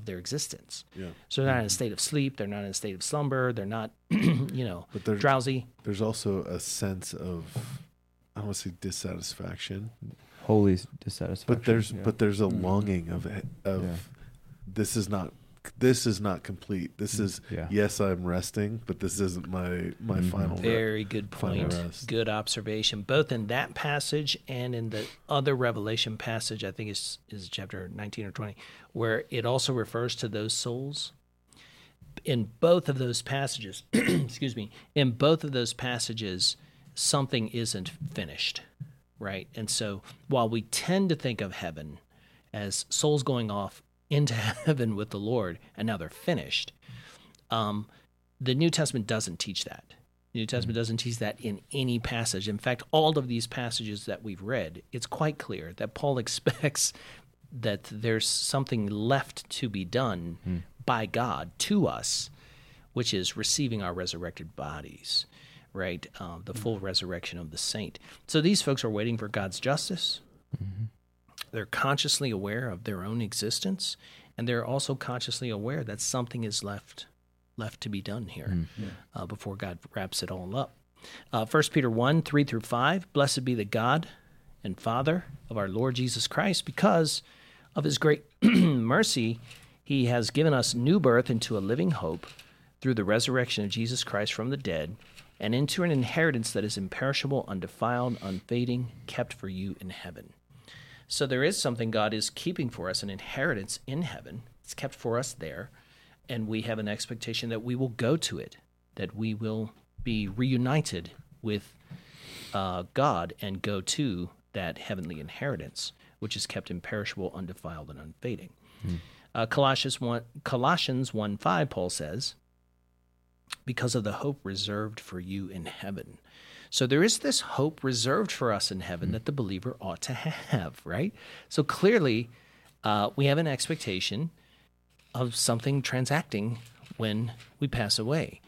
of their existence. Yeah. So they're not in a mm-hmm. state of sleep, they're not in a state of slumber, they're not, you know, But there's drowsy. there's also a sense of I don't want to say dissatisfaction, Holy dissatisfaction. but there's yeah. but there's a longing of of Yeah. this is not this is not complete. This is Yeah. yes, I'm resting, but this isn't my my Mhm. final. re- Very good point. rest. Good observation. Both in that passage and in the other Revelation passage, I think is is chapter 19 or 20, where it also refers to those souls. In both of those passages, excuse me, in both of those passages, something isn't finished, right? And so while we tend to think of heaven as souls going off into heaven with the Lord and now they're finished, um, the New Testament doesn't teach that. The New Testament doesn't teach that in any passage. In fact, all of these passages that we've read, it's quite clear that Paul expects that there's something left to be done by God to us, which is receiving our resurrected bodies, right? Um, the full resurrection of the saint. So these folks are waiting for God's justice. They're consciously aware of their own existence, and they're also consciously aware that something is left left to be done here uh, before God wraps it all up. Uh, 1 Peter 1 3 through 5 Blessed be the God and Father of our Lord Jesus Christ, because of his great mercy, he has given us new birth into a living hope through the resurrection of Jesus Christ from the dead, and into an inheritance that is imperishable, undefiled, unfading, kept for you in heaven. So there is something God is keeping for us, an inheritance in heaven. It's kept for us there, and we have an expectation that we will go to it, that we will be reunited with uh, God and go to that heavenly inheritance, which is kept imperishable, undefiled, and unfading. Uh, Colossians 1, Colossians 1 5, Paul says, because of the hope reserved for you in heaven. So there is this hope reserved for us in heaven that the believer ought to have, right? So clearly, uh, we have an expectation of something transacting when we pass away.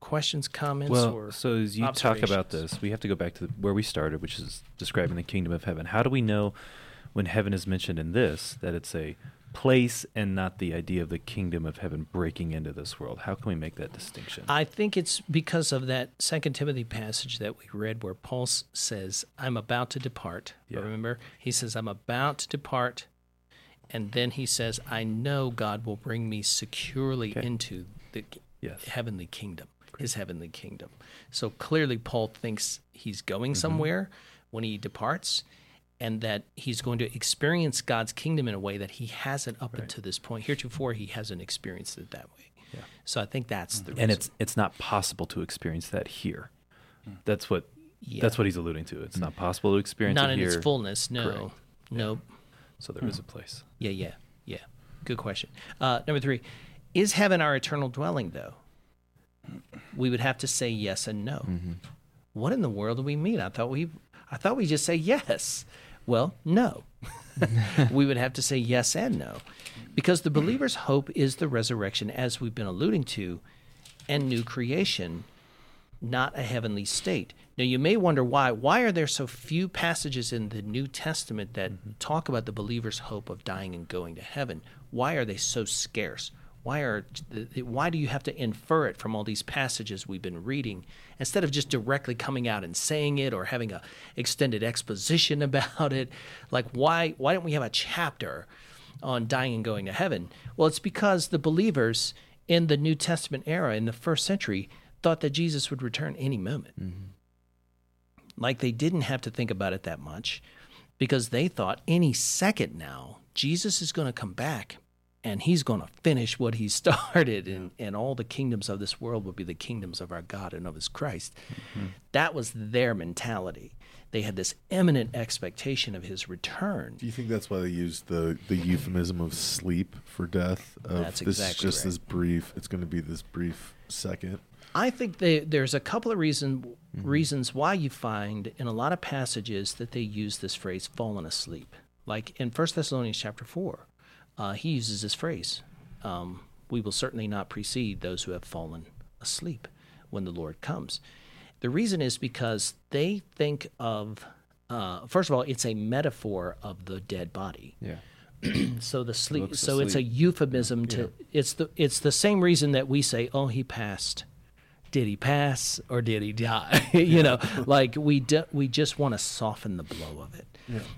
Questions, comments, Well, or so as you talk about this, we have to go back to where we started, which is describing the kingdom of heaven. How do we know when heaven is mentioned in this that it's a place and not the idea of the kingdom of heaven breaking into this world? How can we make that distinction? I think it's because of that Second Timothy passage that we read, where Paul says, "I'm about to depart." Yeah. Remember, he says, "I'm about to depart," and then he says, "I know God will bring me securely Okay. into the Yes. heavenly kingdom, His heavenly kingdom." So clearly, Paul thinks he's going Mm-hmm. somewhere when he departs. And that he's going to experience God's kingdom in a way that he hasn't up until this point. Heretofore, he hasn't experienced it that way. Yeah. So I think that's the mm. reason. and it's it's not possible to experience that here. Mm. That's what Yeah. that's what he's alluding to. It's mm. not possible to experience not it in here. its fullness. No, Correct. no. So there is hmm. a place. Yeah, yeah, yeah. Good question. Uh, number three, is heaven our eternal dwelling? Though we would have to say yes and no. Mm-hmm. What in the world do we mean? I thought we, I thought we just say yes. Well, no. we would have to say yes and no, because the believer's hope is the resurrection, as we've been alluding to, and new creation not a heavenly state. Now, you may wonder why. Why are there so few passages in the New Testament that mm-hmm. talk about the believer's hope of dying and going to heaven? Why are they so scarce? Why are why do you have to infer it from all these passages we've been reading instead of just directly coming out and saying it or having a extended exposition about it? Like why why don't we have a chapter on dying and going to heaven? Well, it's because the believers in the New Testament era in the first century thought that Jesus would return any moment. Mm-hmm. Like they didn't have to think about it that much because they thought any second now, Jesus is going to come back and he's going to finish what he started, and, and all the kingdoms of this world will be the kingdoms of our God and of his Christ. Mm-hmm. That was their mentality. They had this imminent expectation of his return. Do you think that's why they used the the euphemism of sleep for death? Of That's this exactly just right. this brief. It's going to be this brief second. I think they, there's a couple of reason, mm-hmm. reasons why you find in a lot of passages that they use this phrase "fallen asleep." Like in 1 Thessalonians chapter four, uh, he uses this phrase: um, "We will certainly not precede those who have fallen asleep when the Lord comes." The reason is because they think of, uh, first of all, it's a metaphor of the dead body. Yeah. so the sleep so it's a asleep. euphemism to it's the it's the same reason that we say oh he passed. Did he pass or did he die? You know like we do, we just want to soften the blow of it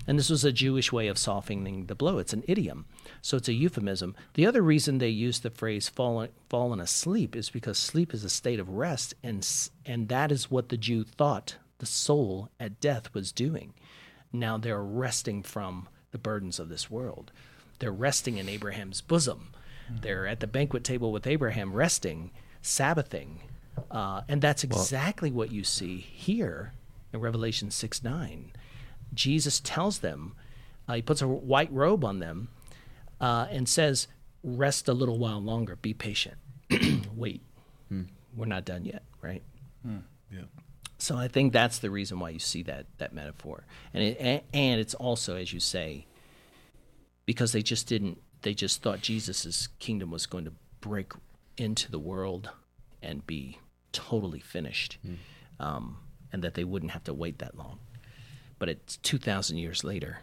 and this was a jewish way of softening the blow it's an idiom so it's a euphemism the other reason they use the phrase fallen fallen asleep is because sleep is a state of rest and and that is what the jew thought the soul at death was doing now they're resting from the burdens of this world. They're resting in Abraham's bosom. They're at the banquet table with Abraham, resting, Sabbathing. Uh, and that's exactly what you see here in Revelation 6 9. Jesus tells them, uh, he puts a white robe on them uh, and says, Rest a little while longer, be patient. Wait, we're not done yet, right? Yeah. So I think that's the reason why you see that that metaphor, and it, a- and it's also as you say, because they just didn't. They just thought Jesus' kingdom was going to break into the world and be totally finished, um, and that they wouldn't have to wait that long. But it's two thousand years later,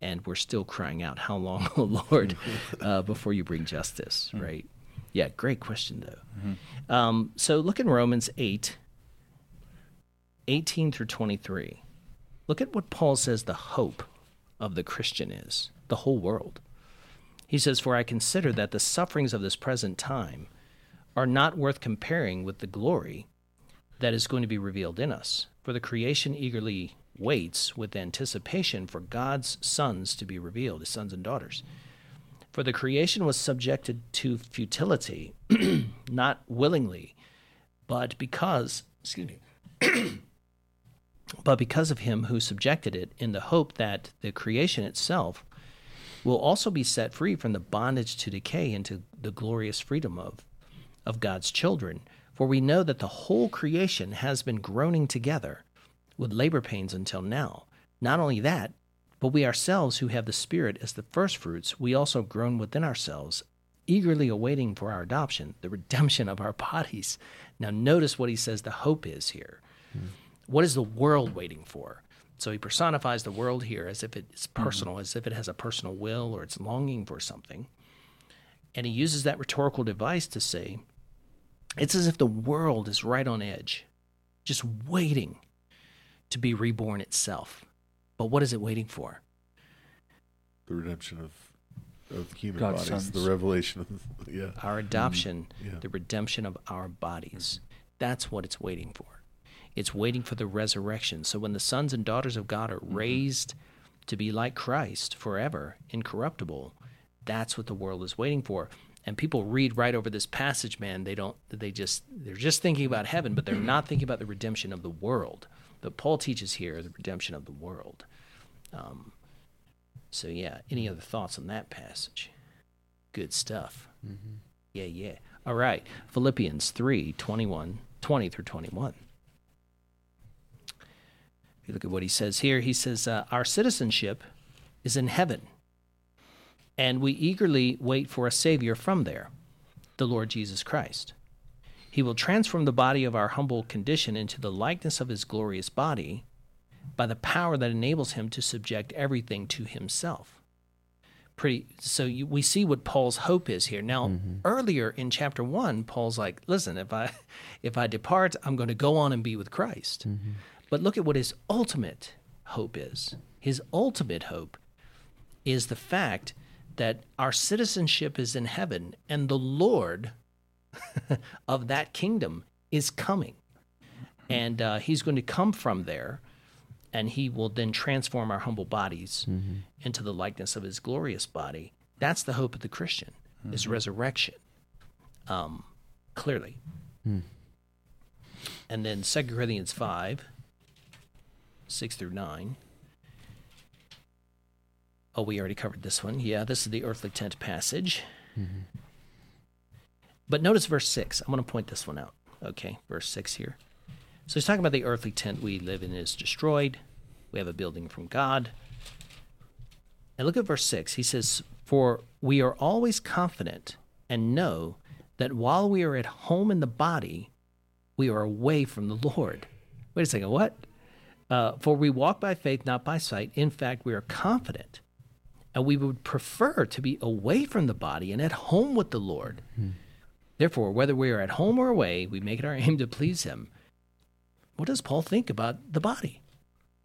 and we're still crying out, "How long, O Lord, uh, before you bring justice?" Right? Yeah, great question though. Um, so look in Romans eight. 18 through 23. Look at what Paul says the hope of the Christian is, the whole world. He says, For I consider that the sufferings of this present time are not worth comparing with the glory that is going to be revealed in us. For the creation eagerly waits with anticipation for God's sons to be revealed, his sons and daughters. For the creation was subjected to futility, not willingly, but because, excuse me, but because of him who subjected it, in the hope that the creation itself will also be set free from the bondage to decay into the glorious freedom of, of God's children. For we know that the whole creation has been groaning together with labor pains until now. Not only that, but we ourselves who have the Spirit as the firstfruits, we also groan within ourselves, eagerly awaiting for our adoption, the redemption of our bodies. Now, notice what he says the hope is here. Hmm. What is the world waiting for? So he personifies the world here as if it's hmm. personal, as if it has a personal will or it's longing for something. And he uses that rhetorical device to say, it's as if the world is right on edge, just waiting to be reborn itself. But what is it waiting for? The redemption of of human God's bodies, sons. the revelation of yeah. Our adoption, mm-hmm. yeah. the redemption of our bodies. Mm-hmm. That's what it's waiting for. It's waiting for the resurrection. So when the sons and daughters of God are mm-hmm. raised to be like Christ forever, incorruptible, that's what the world is waiting for. And people read right over this passage, man. They don't. They just. They're just thinking about heaven, but they're not thinking about the redemption of the world. But Paul teaches here the redemption of the world. Um, so yeah. Any other thoughts on that passage? Good stuff. Yeah, yeah. All right. Philippians 3 21, 20 through 21. If you look at what he says here, he says, uh, Our citizenship is in heaven, and we eagerly wait for a Savior from there, the Lord Jesus Christ. He will transform the body of our humble condition into the likeness of his glorious body by the power that enables him to subject everything to himself. Pretty so you, we see what paul's hope is here. Now mm-hmm. earlier in chapter 1 paul's like listen if i if i depart i'm going to go on and be with christ. Mm-hmm. But look at what his ultimate hope is. His ultimate hope is the fact that our citizenship is in heaven and the lord of that kingdom is coming and uh, he's going to come from there and he will then transform our humble bodies into the likeness of his glorious body. That's the hope of the Christian, is resurrection. Um, clearly. And then 2 Corinthians 5, 6 through 9. Oh, we already covered this one. Yeah, this is the earthly tent passage. But notice verse 6. I'm going to point this one out. Okay, verse 6 here. So he's talking about the earthly tent we live in is destroyed. We have a building from God. And look at verse 6. He says, For we are always confident and know that while we are at home in the body, we are away from the Lord. Wait a second, what? Uh, for we walk by faith, not by sight. In fact, we are confident. And we would prefer to be away from the body and at home with the Lord. Therefore, whether we are at home or away, we make it our aim to please Him. What does Paul think about the body?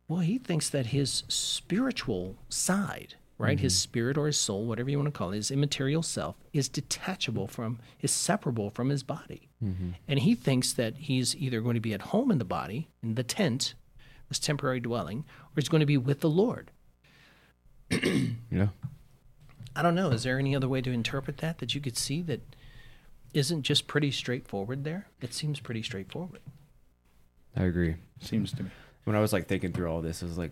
Well, he thinks that his spiritual side, right, his mm-hmm. spirit or his soul, whatever you want to call it, his immaterial self, is detachable from, is separable from his body. Mm-hmm. And he thinks that he's either going to be at home in the body, in the tent, this temporary dwelling, or he's going to be with the Lord. Yeah. I don't know. Is there any other way to interpret that that you could see that isn't just pretty straightforward there? It seems pretty straightforward. I agree. Seems to me. When I was like thinking through all this, I was like,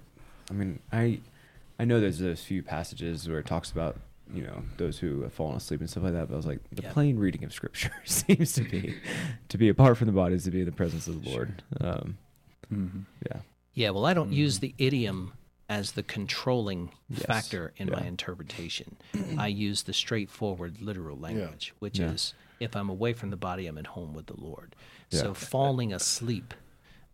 I mean, I, I know there's those few passages where it talks about you know those who have fallen asleep and stuff like that. But I was like, the Yeah. plain reading of Scripture seems to be to be apart from the body is to be in the presence of the Lord. Um, Mm-hmm. yeah. Yeah, well, I don't use the idiom as the controlling Yes. factor in my interpretation. I use the straightforward literal language, which Yeah. is if I'm away from the body, I'm at home with the Lord. Yeah. So falling asleep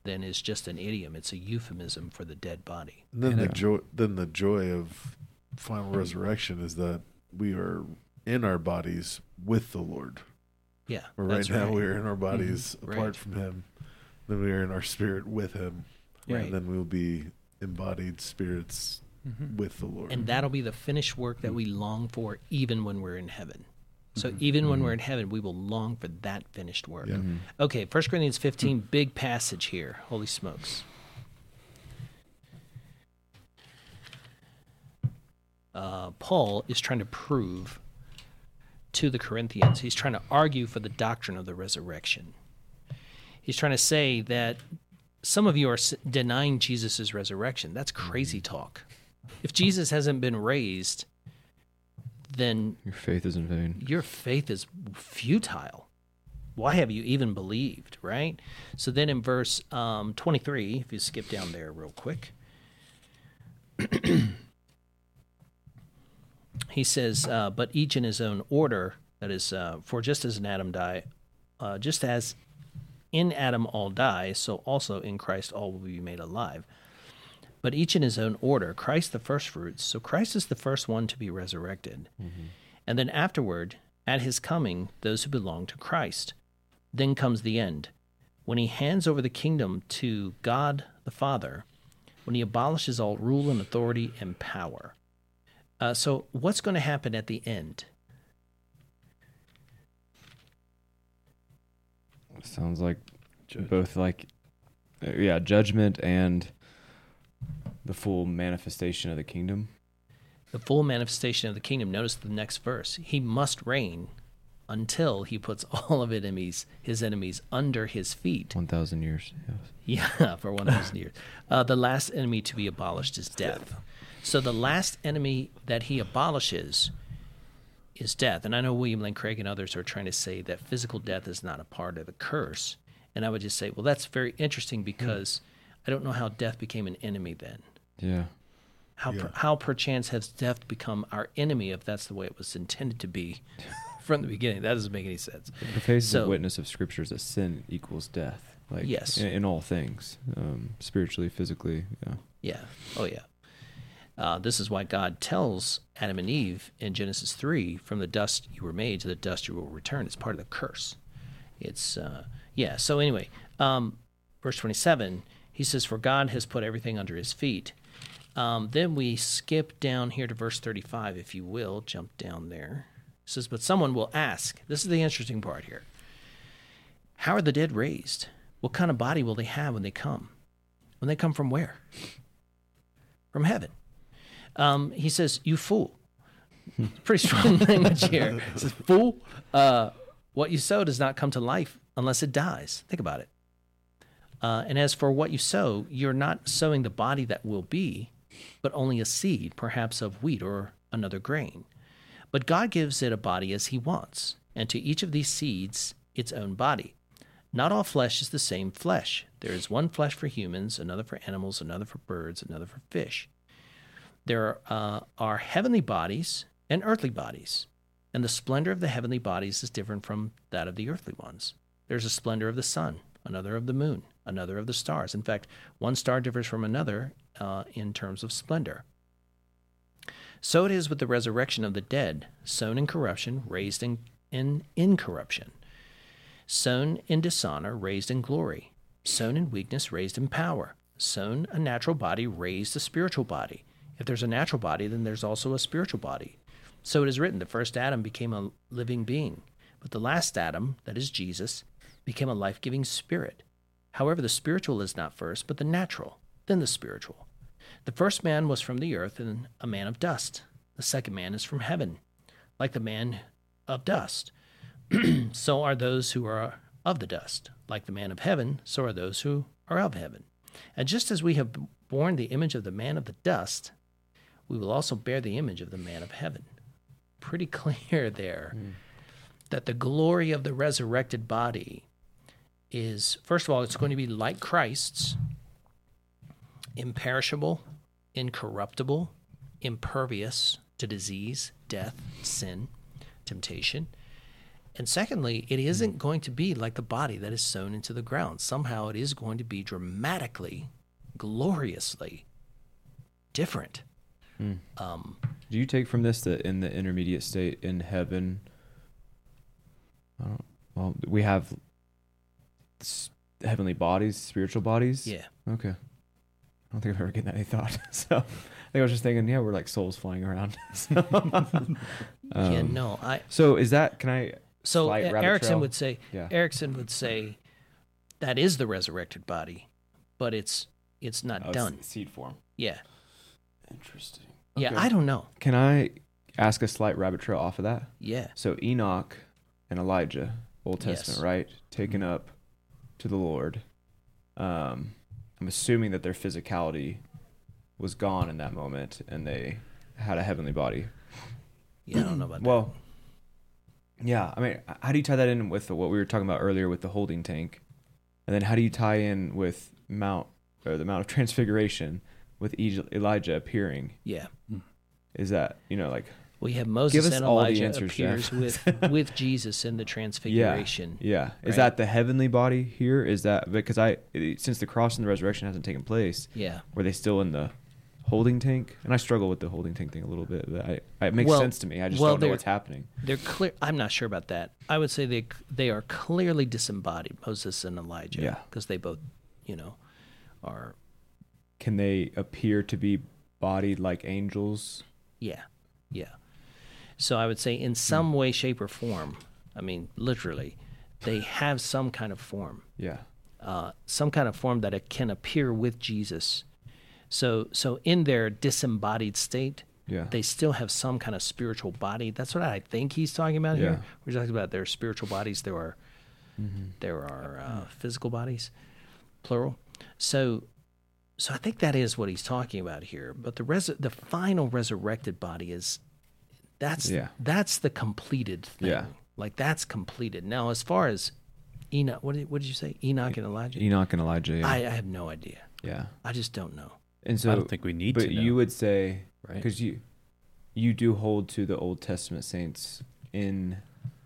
then is just an idiom. It's a euphemism for the dead body. And then the Yeah. joy, then the joy of final resurrection is that we are in our bodies with the Lord. Yeah, But right that's now right. we are in our bodies Right. apart from Him. Then we are in our spirit with Him, Right. and then we'll be embodied spirits Mm-hmm. with the Lord. And that'll be the finished work that we long for even when we're in heaven. So even when we're in heaven, we will long for that finished work. Yeah. Mm-hmm. Okay, 1 Corinthians 15, big passage here. Holy smokes. Uh, Paul is trying to prove to the Corinthians, he's trying to argue for the doctrine of the resurrection. He's trying to say that some of you are denying Jesus' resurrection. That's crazy talk. If Jesus hasn't been raised, then Your faith is in vain. your faith is futile. Why have you even believed, right? So then in verse um, 23, if you skip down there real quick, he says, uh, But each in his own order, that is, uh, for just as in Adam die, uh, just as in Adam all die, so also in Christ all will be made alive. But each in his own order, Christ the firstfruits. So Christ is the first one to be resurrected. And then afterward, at his coming, those who belong to Christ. Then comes the end, when he hands over the kingdom to God the Father, when he abolishes all rule and authority and power. Uh, so, what's going to happen at the end? Sounds like both like uh, yeah, judgment and the full manifestation of the kingdom. The full manifestation of the kingdom. Notice the next verse. He must reign until he puts all of enemies, his enemies under his feet. 1000 years. Yes. Yeah, for 1,000 years. Uh, the last enemy to be abolished is death. So the last enemy that he abolishes is death. And I know William Lane Craig and others are trying to say that physical death is not a part of the curse. And I would just say, well, that's very interesting because I don't know how death became an enemy then. Yeah. How, Yeah. per, how perchance has death become our enemy if that's the way it was intended to be from the beginning? That doesn't make any sense. The faithful So- witness of scripture is that sin equals death. Like Yes. in, in all things, um, spiritually, physically. Yeah. Yeah. Oh, yeah. Uh, this is why God tells Adam and Eve in Genesis 3 from the dust you were made to the dust you will return. It's part of the curse. It's, uh, yeah. So, anyway, um, verse 27, he says, For God has put everything under his feet. Um, then we skip down here to verse 35, if you will. Jump down there. It says, But someone will ask. This is the interesting part here. How are the dead raised? What kind of body will they have when they come? When they come from where? From heaven. Um, he says, You fool. Pretty strong language here. He says, Fool, uh, what you sow does not come to life unless it dies. Think about it. Uh, and as for what you sow, you're not sowing the body that will be, but only a seed, perhaps of wheat or another grain. But God gives it a body as He wants, and to each of these seeds its own body. Not all flesh is the same flesh. There is one flesh for humans, another for animals, another for birds, another for fish. There uh, are heavenly bodies and earthly bodies, and the splendor of the heavenly bodies is different from that of the earthly ones. There's a splendor of the sun, another of the moon, another of the stars. In fact, one star differs from another uh, in terms of splendor. So it is with the resurrection of the dead, sown in corruption, raised in, in incorruption, sown in dishonor, raised in glory, sown in weakness, raised in power, sown a natural body, raised a spiritual body. If there's a natural body, then there's also a spiritual body. So it is written the first Adam became a living being, but the last Adam, that is Jesus, became a life giving spirit. However, the spiritual is not first, but the natural, then the spiritual. The first man was from the earth and a man of dust. The second man is from heaven, like the man of dust. so are those who are of the dust. Like the man of heaven, so are those who are of heaven. And just as we have borne the image of the man of the dust, we will also bear the image of the man of heaven. Pretty clear there hmm. that the glory of the resurrected body is, first of all, it's going to be like Christ's imperishable, incorruptible, impervious to disease, death, sin, temptation. And secondly, it isn't going to be like the body that is sown into the ground. Somehow it is going to be dramatically, gloriously different. Um, Do you take from this that in the intermediate state in heaven, well, we have heavenly bodies, spiritual bodies? yeah. Okay. I don't think I've ever given that any thought. so I think I was just thinking, yeah, we're like souls flying around. so, yeah, um, no, I. So is that? Can I? So slight E- Erickson trail? would say Yeah. Erickson would say that is the resurrected body, but it's it's not Oh, it's done. seed form. Yeah, Interesting. yeah. I don't know. Can I ask a slight rabbit trail off of that? Yeah, So Enoch and Elijah, Old Testament, Yes. right? Taken up to the Lord. Um, I'm assuming that their physicality was gone in that moment, and they had a heavenly body. yeah. I don't know about that. Well, yeah. I mean, how do you tie that in with what we were talking about earlier with the holding tank, and then how do you tie in with Mount or the Mount of Transfiguration with Elijah appearing? Yeah. Is that you know like We have Moses and all the Elijah answers, appears Jeff. with with Jesus in the Transfiguration. Yeah. Is right? that the heavenly body here? Is that because I since the cross and the resurrection hasn't taken place, Yeah. were they still in the holding tank? And I struggle with the holding tank thing a little bit. But I, it makes Well- sense to me. I just well, don't know what's happening. They're clear. I'm not sure about that. I would say they they are clearly disembodied, Moses and Elijah. Yeah. because they both, you know, are Can they appear to be bodied like angels? Yeah, yeah. So I would say, in some way, shape, or form, I mean, literally, they have some kind of form, Yeah. uh, some kind of form that it can appear with Jesus. So, so in their disembodied state, Yeah. they still have some kind of spiritual body. That's what I think he's talking about Yeah. here. We're talking about their spiritual bodies. There are Mm-hmm. there are uh, physical bodies, plural. So, so I think that is what he's talking about here. But the res- the final resurrected body is that's Yeah. that's the completed thing. Yeah. like that's completed. Now, as far as Enoch, what did, what did you say? Enoch and Elijah. Enoch and Elijah. Yeah. I, I have no idea. yeah. I just don't know. And so I don't think we need but to. Know, you would say right? because you you do hold to the Old Testament saints in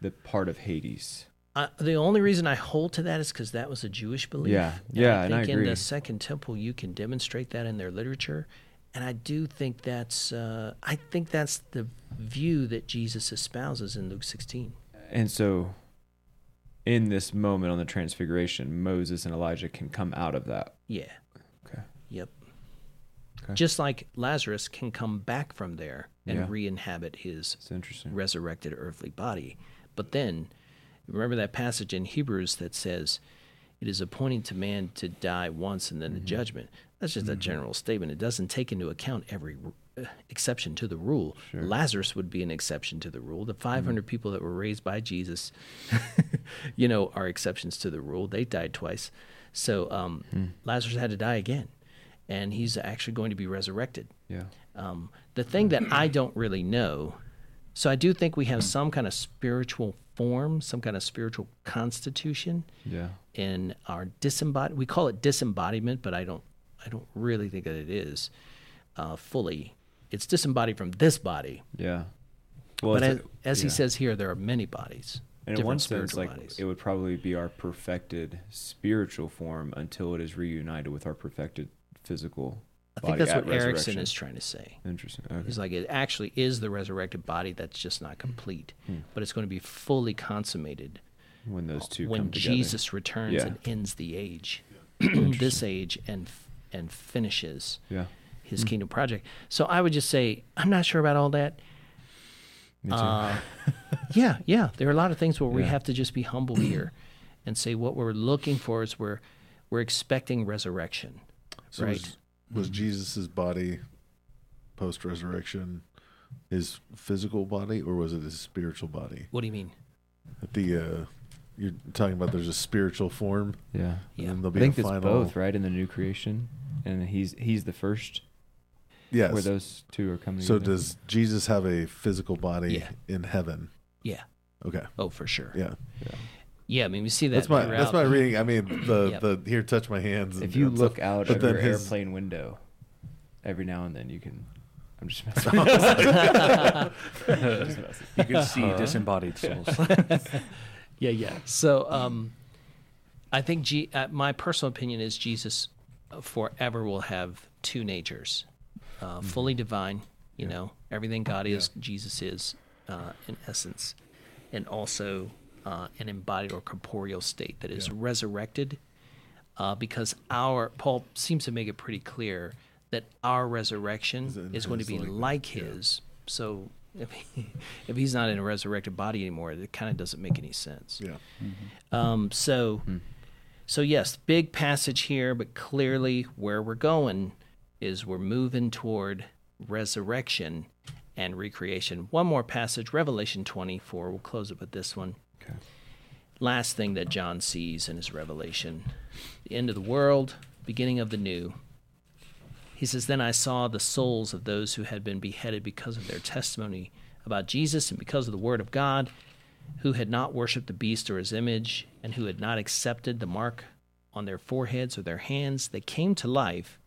the part of Hades. Uh, the only reason I hold to that is because that was a Jewish belief. Yeah. And Yeah, I and I think in the Second Temple, you can demonstrate that in their literature, and I do think that's uh, I think that's the view that Jesus espouses in Luke 16. And so, in this moment on the Transfiguration, Moses and Elijah can come out of that. Yeah. Okay. Yep. Okay. Just like Lazarus can come back from there and Yeah. re-inhabit his resurrected earthly body. But then, remember that passage in Hebrews that says, it is appointed to man to die once and then Mm-hmm. the judgment. That's just a general statement. It doesn't take into account every uh, exception to the rule. Sure. Mm-hmm. Lazarus would be an exception to the rule. The 500 people that were raised by Jesus, you know, are exceptions to the rule. They died twice. So um, Hmm. Lazarus had to die again, and he's actually going to be resurrected. Yeah. Um, the thing that I don't really know, so I do think we have some kind of spiritual form, some kind of spiritual constitution Yeah. In our disembodied. We call it disembodiment, but I don't, I don't really think that it is uh, fully. It's disembodied from this body, Yeah. Well, but as, as he yeah. says here, there are many bodies. And in one sense, like bodies. it would probably be our perfected spiritual form until it is reunited with our perfected physical. I think that's what Erickson is trying to say. Interesting. Okay. He's like, it actually is the resurrected body that's just not complete, but it's going to be fully consummated when those two when come together. Jesus returns Yeah. and ends the age, this age, and and finishes Yeah. his kingdom project. So I would just say I'm not sure about all that. Me too. Uh, yeah, yeah. There are a lot of things where we have to just be humble here, and say what we're looking for is we're we're expecting resurrection, So right? was, was Jesus' body post resurrection his physical body or was it his spiritual body? what do you mean? The uh, you're talking about there's a spiritual form yeah. and Yeah. then there'll I be think a it's final both, right? In the new creation, and he's he's the first Yes. where those two are coming. so together. does Jesus have a physical body Yeah. in heaven? Yeah. Okay. Oh, for sure. Yeah. Yeah, I mean we see that. That's my that's my reading. I mean the Yep. the here touch my hands. and if you stuff. look out but of then your his- airplane window, every now and then you can. I'm just messing. Just messing. You can see disembodied souls. Yeah, yeah. So, um, I think G- uh, my personal opinion is Jesus forever will have two natures, uh, fully divine. You know, everything God is, Jesus is uh, in essence, and also uh, an embodied or corporeal state that is resurrected. uh, because our Paul seems to make it pretty clear that our resurrection Is is going to be like yeah. his. So if he, if he's not in a resurrected body anymore, it kind of doesn't make any sense. Yeah. Um, so, so yes, big passage here, but clearly where we're going is we're moving toward resurrection and recreation. One more passage, Revelation 24. We'll close it with this one. Okay. Last thing that John sees in his revelation the end of the world, beginning of the new. He says, Then I saw the souls of those who had been beheaded because of their testimony about Jesus and because of the word of God, who had not worshipped the beast or his image, and who had not accepted the mark on their foreheads or their hands. They came to life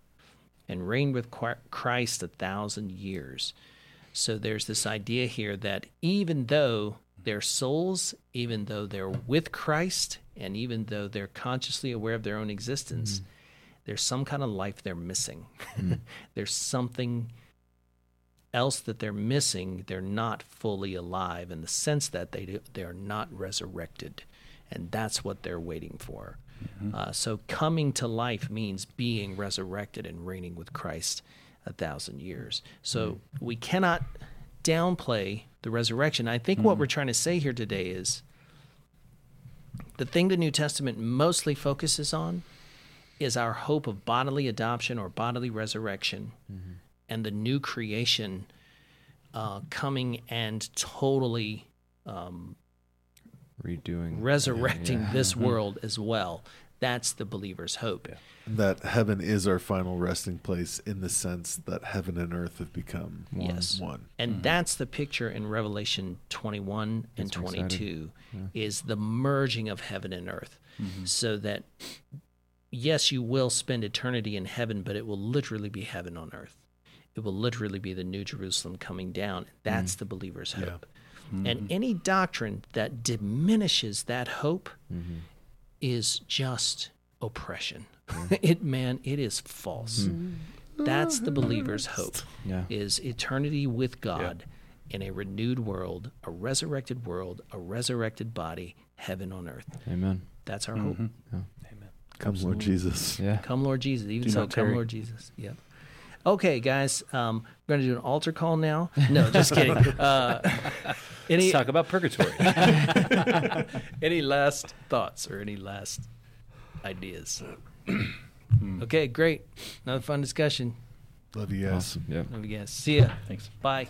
and reigned with Christ a thousand years. So there's this idea here that even though their souls, even though they're with Christ, and even though they're consciously aware of their own existence, mm. There's some kind of life they're missing. Hmm. there's something else that they're missing. They're not fully alive in the sense that they do, they're not resurrected, and that's what they're waiting for. Mm-hmm. Uh, so coming to life means being resurrected and reigning with Christ a thousand years. So hmm. we cannot downplay the resurrection. I think what hmm. we're trying to say here today is the thing the New Testament mostly focuses on is our hope of bodily adoption or bodily resurrection and the new creation uh, coming and totally um, Redoing. resurrecting Yeah. this world as well. That's the believer's hope. That heaven is our final resting place in the sense that heaven and earth have become Yes. one. And that's the picture in Revelation 21 and Gets me 22 is the merging of heaven and earth. So that yes, you will spend eternity in heaven, but it will literally be heaven on earth. It will literally be the new Jerusalem coming down. That's mm. the believer's Yeah. hope. Mm-hmm. And any doctrine that diminishes that hope mm-hmm. is just oppression. Mm-hmm. it man, it is false. That's the believer's hope. Yeah. Is eternity with God in a renewed world, a resurrected world, a resurrected body, heaven on earth. Amen. That's our hope. Amen. Come, Lord Jesus. Yeah. Come, Lord Jesus. Even Do so, come, tarry. Lord Jesus. Yep. Okay, guys, um, we're going to do an altar call now. No, just kidding. Uh, any Let's talk about purgatory. any last thoughts or any last ideas? okay, great. Another fun discussion. Love you guys. Awesome. Yep. Love you guys. See ya. Thanks. Bye.